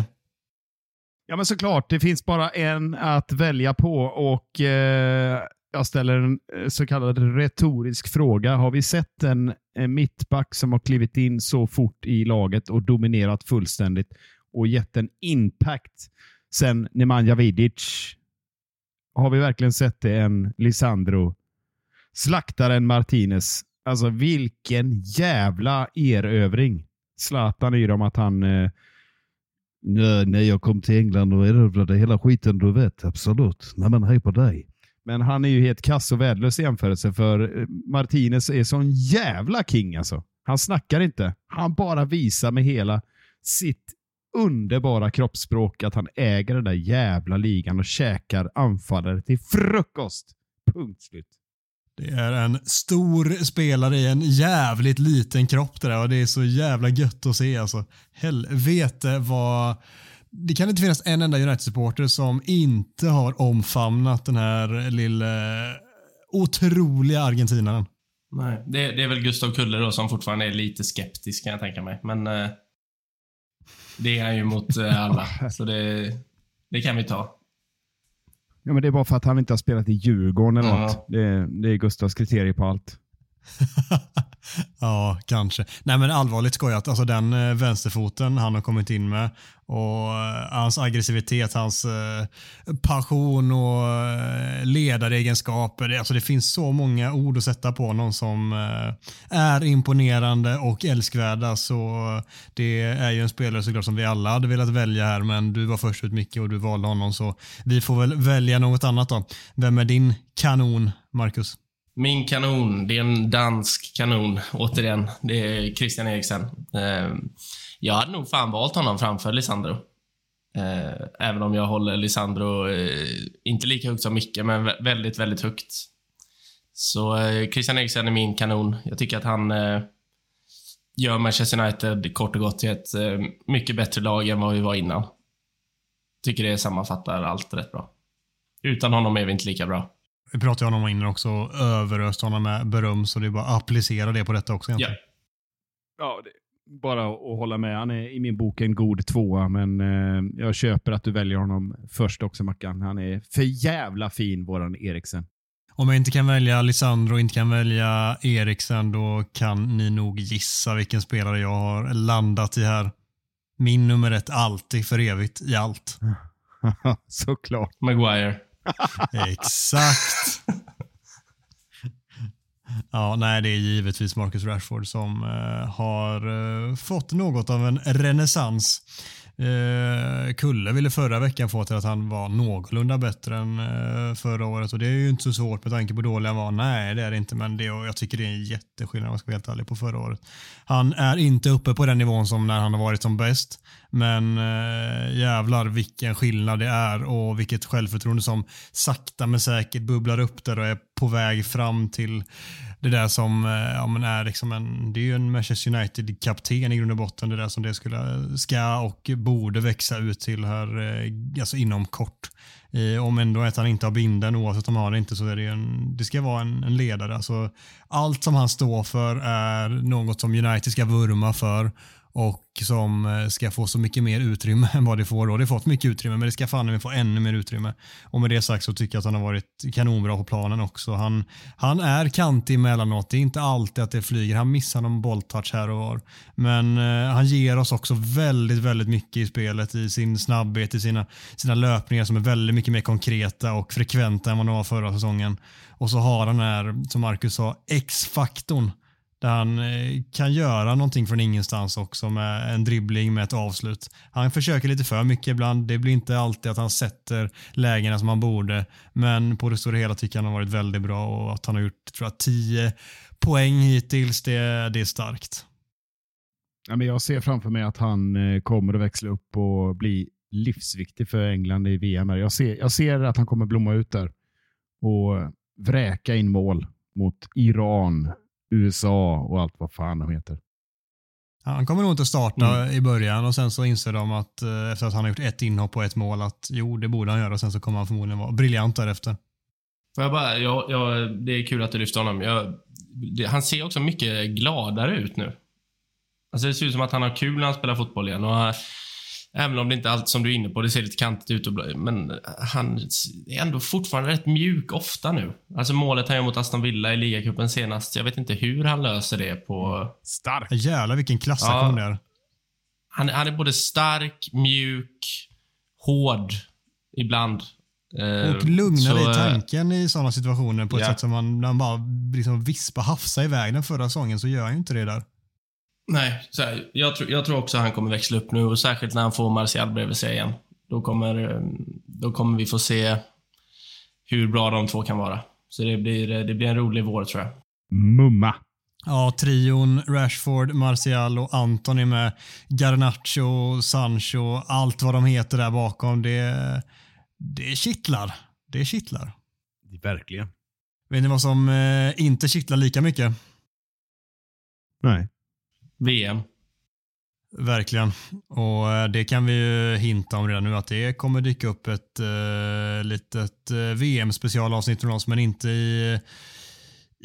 Ja, men såklart. Det finns bara en att välja på och eh, jag ställer en eh, så kallad retorisk fråga. Har vi sett en, en mittback som har klivit in så fort i laget och dominerat fullständigt och gett en impact sen Nemanja Vidic? Har vi verkligen sett det än Lisandro? Slaktaren Martinez. Alltså vilken jävla erövring. Zlatan är ju om att han eh, Nej, när jag kom till England och erövrade hela skiten, du vet. Absolut. Nej, men hej på dig. Men han är ju helt kass och värdelös i jämförelse för eh, Martinez är sån jävla king alltså. Han snackar inte. Han bara visar med hela sitt underbara kroppsspråk att han äger den där jävla ligan och käkar anfallare till frukost. Punkt slut. Det är en stor spelare i en jävligt liten kropp det där och det är så jävla gött att se alltså. Helvete vad... Det kan inte finnas en enda United-supporter som inte har omfamnat den här lilla otroliga argentinaren. Nej, det, det är väl Gustav Kulle då som fortfarande är lite skeptisk kan jag tänka mig. Men eh, det är han ju mot eh, alla. så det, det kan vi ta. Ja, men det är bara för att han inte har spelat i Djurgården eller Ja. något. Det, är- det är Gustavs kriterier på allt. ja, kanske. Nej men allvarligt skojat, alltså den eh, vänsterfoten han har kommit in med och eh, hans aggressivitet, hans eh, passion och eh, ledaregenskaper. Det- Alltså det finns så många ord att sätta på honom som är imponerande och älskvärda. Så det är ju en spelare såklart som vi alla hade velat välja här, men du var först ut Micke och du valde honom så vi får väl välja något annat då. Vem är din kanon, Marcus? Min kanon, det är en dansk kanon. Återigen, det är Christian Eriksen. Jag hade nog fan valt honom framför Lisandro. Eh, även om jag håller Lisandro, eh, inte lika högt som Micke, men vä- väldigt, väldigt högt. Så eh, Christian Eriksen är min kanon. Jag tycker att han gör Manchester United kort och gott till ett mycket bättre lag än vad vi var innan. Tycker det sammanfattar allt rätt bra. Utan honom är vi inte lika bra. Vi pratade om honom innan också och överöste honom med beröm så det är bara att applicera det på detta också Ja. egentligen. Ja, det, bara att hålla med. Han är i min bok en god tvåa, men eh, jag köper att du väljer honom först också Mackan. Han är för jävla fin, våran Eriksen. Om jag inte kan välja Lisandro och inte kan välja Eriksen då kan ni nog gissa vilken spelare jag har landat i här. Min nummer ett alltid för evigt i allt. Såklart. Maguire. Exakt. Ja, nej, det är givetvis Marcus Rashford som eh, har eh, fått något av en renässans. Eh, Kulle ville förra veckan få till att han var någorlunda bättre än eh, förra året och det är ju inte så svårt med tanke på hur dålig han var. Nej, det är det inte, men det, jag tycker det är en jätteskillnad om jag ska vara helt ärlig på förra året. Han är inte uppe på den nivån som när han har varit som bäst, men eh, jävlar vilken skillnad det är och vilket självförtroende som sakta men säkert bubblar upp där och är på väg fram till det där som eh, ja, men är liksom en, det är ju en Manchester United-kapten i grund och botten. Det där som det skulle, eh, ska och borde växa ut till här eh, alltså inom kort. Eh, om ändå att han inte har binden oavsett om han har det inte så är det ju en, det ska vara en, en ledare. Alltså, allt som han står för är något som United ska vurma för och som eh, ska få så mycket mer utrymme än vad det får då. Det har fått mycket utrymme men det ska fan få ännu mer utrymme. Och med det sagt så tycker jag att han har varit kanonbra på planen också. Han, han är kantig emellanåt. Det är inte alltid att det flyger. Han missar någon bolltouch här och var. Men eh, han ger oss också väldigt, väldigt mycket i spelet i sin snabbhet, i sina, sina löpningar som är väldigt mycket mer konkreta och frekventa än vad de var förra säsongen. Och så har han här, som Marcus sa, X-faktorn där han eh, kan göra någonting från ingenstans också med en dribbling med ett avslut. Han försöker lite för mycket ibland. Det blir inte alltid att han sätter lägena som han borde. Men på det stora hela tycker jag han har varit väldigt bra och att han har gjort tror jag, 10 poäng hittills, det, det är starkt. Ja, men jag ser framför mig att han eh, kommer att växla upp och bli livsviktig för England i VM. Jag ser, jag ser att han kommer blomma ut där och vräka in mål mot Iran, USA och allt vad fan de heter. Han kommer nog inte starta mm. i början och sen så inser de att eh, efter att han har gjort ett inhopp och ett mål att jo, det borde han göra. Sen så kommer han förmodligen vara briljant därefter. Får jag bara, jag, jag, det är kul att du lyfter honom. Jag, det, han ser också mycket gladare ut nu. Alltså det ser ut som att han har kul när han spelar fotboll igen. Och Även om det inte allt som du är inne på, det ser lite kantigt ut. Och, men han är ändå fortfarande rätt mjuk ofta nu. Alltså målet han gör mot Aston Villa i ligacupen senast. Jag vet inte hur han löser det på... Stark. Jävlar vilken klassaktion ja. det är. Han, han är både stark, mjuk, hård ibland. Eh, och lugnare så, i tanken i sådana situationer på ett yeah. sätt som man, när man bara liksom vispar hafsa iväg den förra säsongen så gör han ju inte det där. Nej, så här, jag, tror, jag tror också han kommer växla upp nu och särskilt när han får Martial bredvid sig igen. Då kommer, eh, då kommer vi få se hur bra de två kan vara. Så det blir, eh, det blir en rolig vår tror jag. Mumma. Ja, trion Rashford, Martial och Anthony med Garnacho, Sancho, allt vad de heter där bakom. Det, det kittlar. Det kittlar. Verkligen. Vet ni vad som eh, inte kittlar lika mycket? Nej. VM. Verkligen. Och eh, det kan vi ju hinta om redan nu att det kommer dyka upp ett eh, litet eh, VM-specialavsnitt från oss men inte i,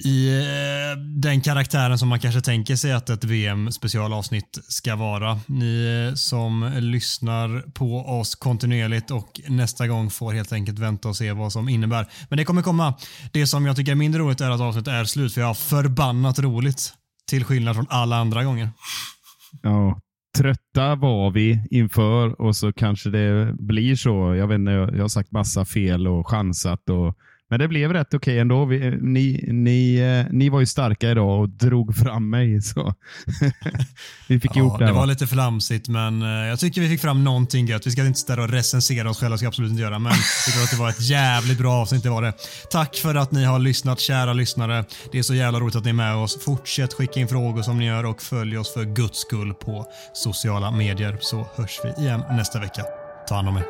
i eh, den karaktären som man kanske tänker sig att ett VM-specialavsnitt ska vara. Ni som lyssnar på oss kontinuerligt och nästa gång får helt enkelt vänta och se vad som innebär. Men det kommer komma. Det som jag tycker är mindre roligt är att avsnittet är slut för jag har förbannat roligt. Till skillnad från alla andra gånger. Ja, trötta var vi inför och så kanske det blir så. Jag vet inte, jag har sagt massa fel och chansat och men det blev rätt okej okay ändå. Vi, ni, ni, eh, ni var ju starka idag och drog fram mig. Så. vi fick ja, ihop det. Det var lite flamsigt, men eh, jag tycker vi fick fram någonting gött. Vi ska inte sitta och recensera oss själva, ska absolut inte göra. Men jag tycker att det var ett jävligt bra avsnitt. Det var det. Tack för att ni har lyssnat, kära lyssnare. Det är så jävla roligt att ni är med oss. Fortsätt skicka in frågor som ni gör och följ oss för guds skull på sociala medier så hörs vi igen nästa vecka. Ta hand om er.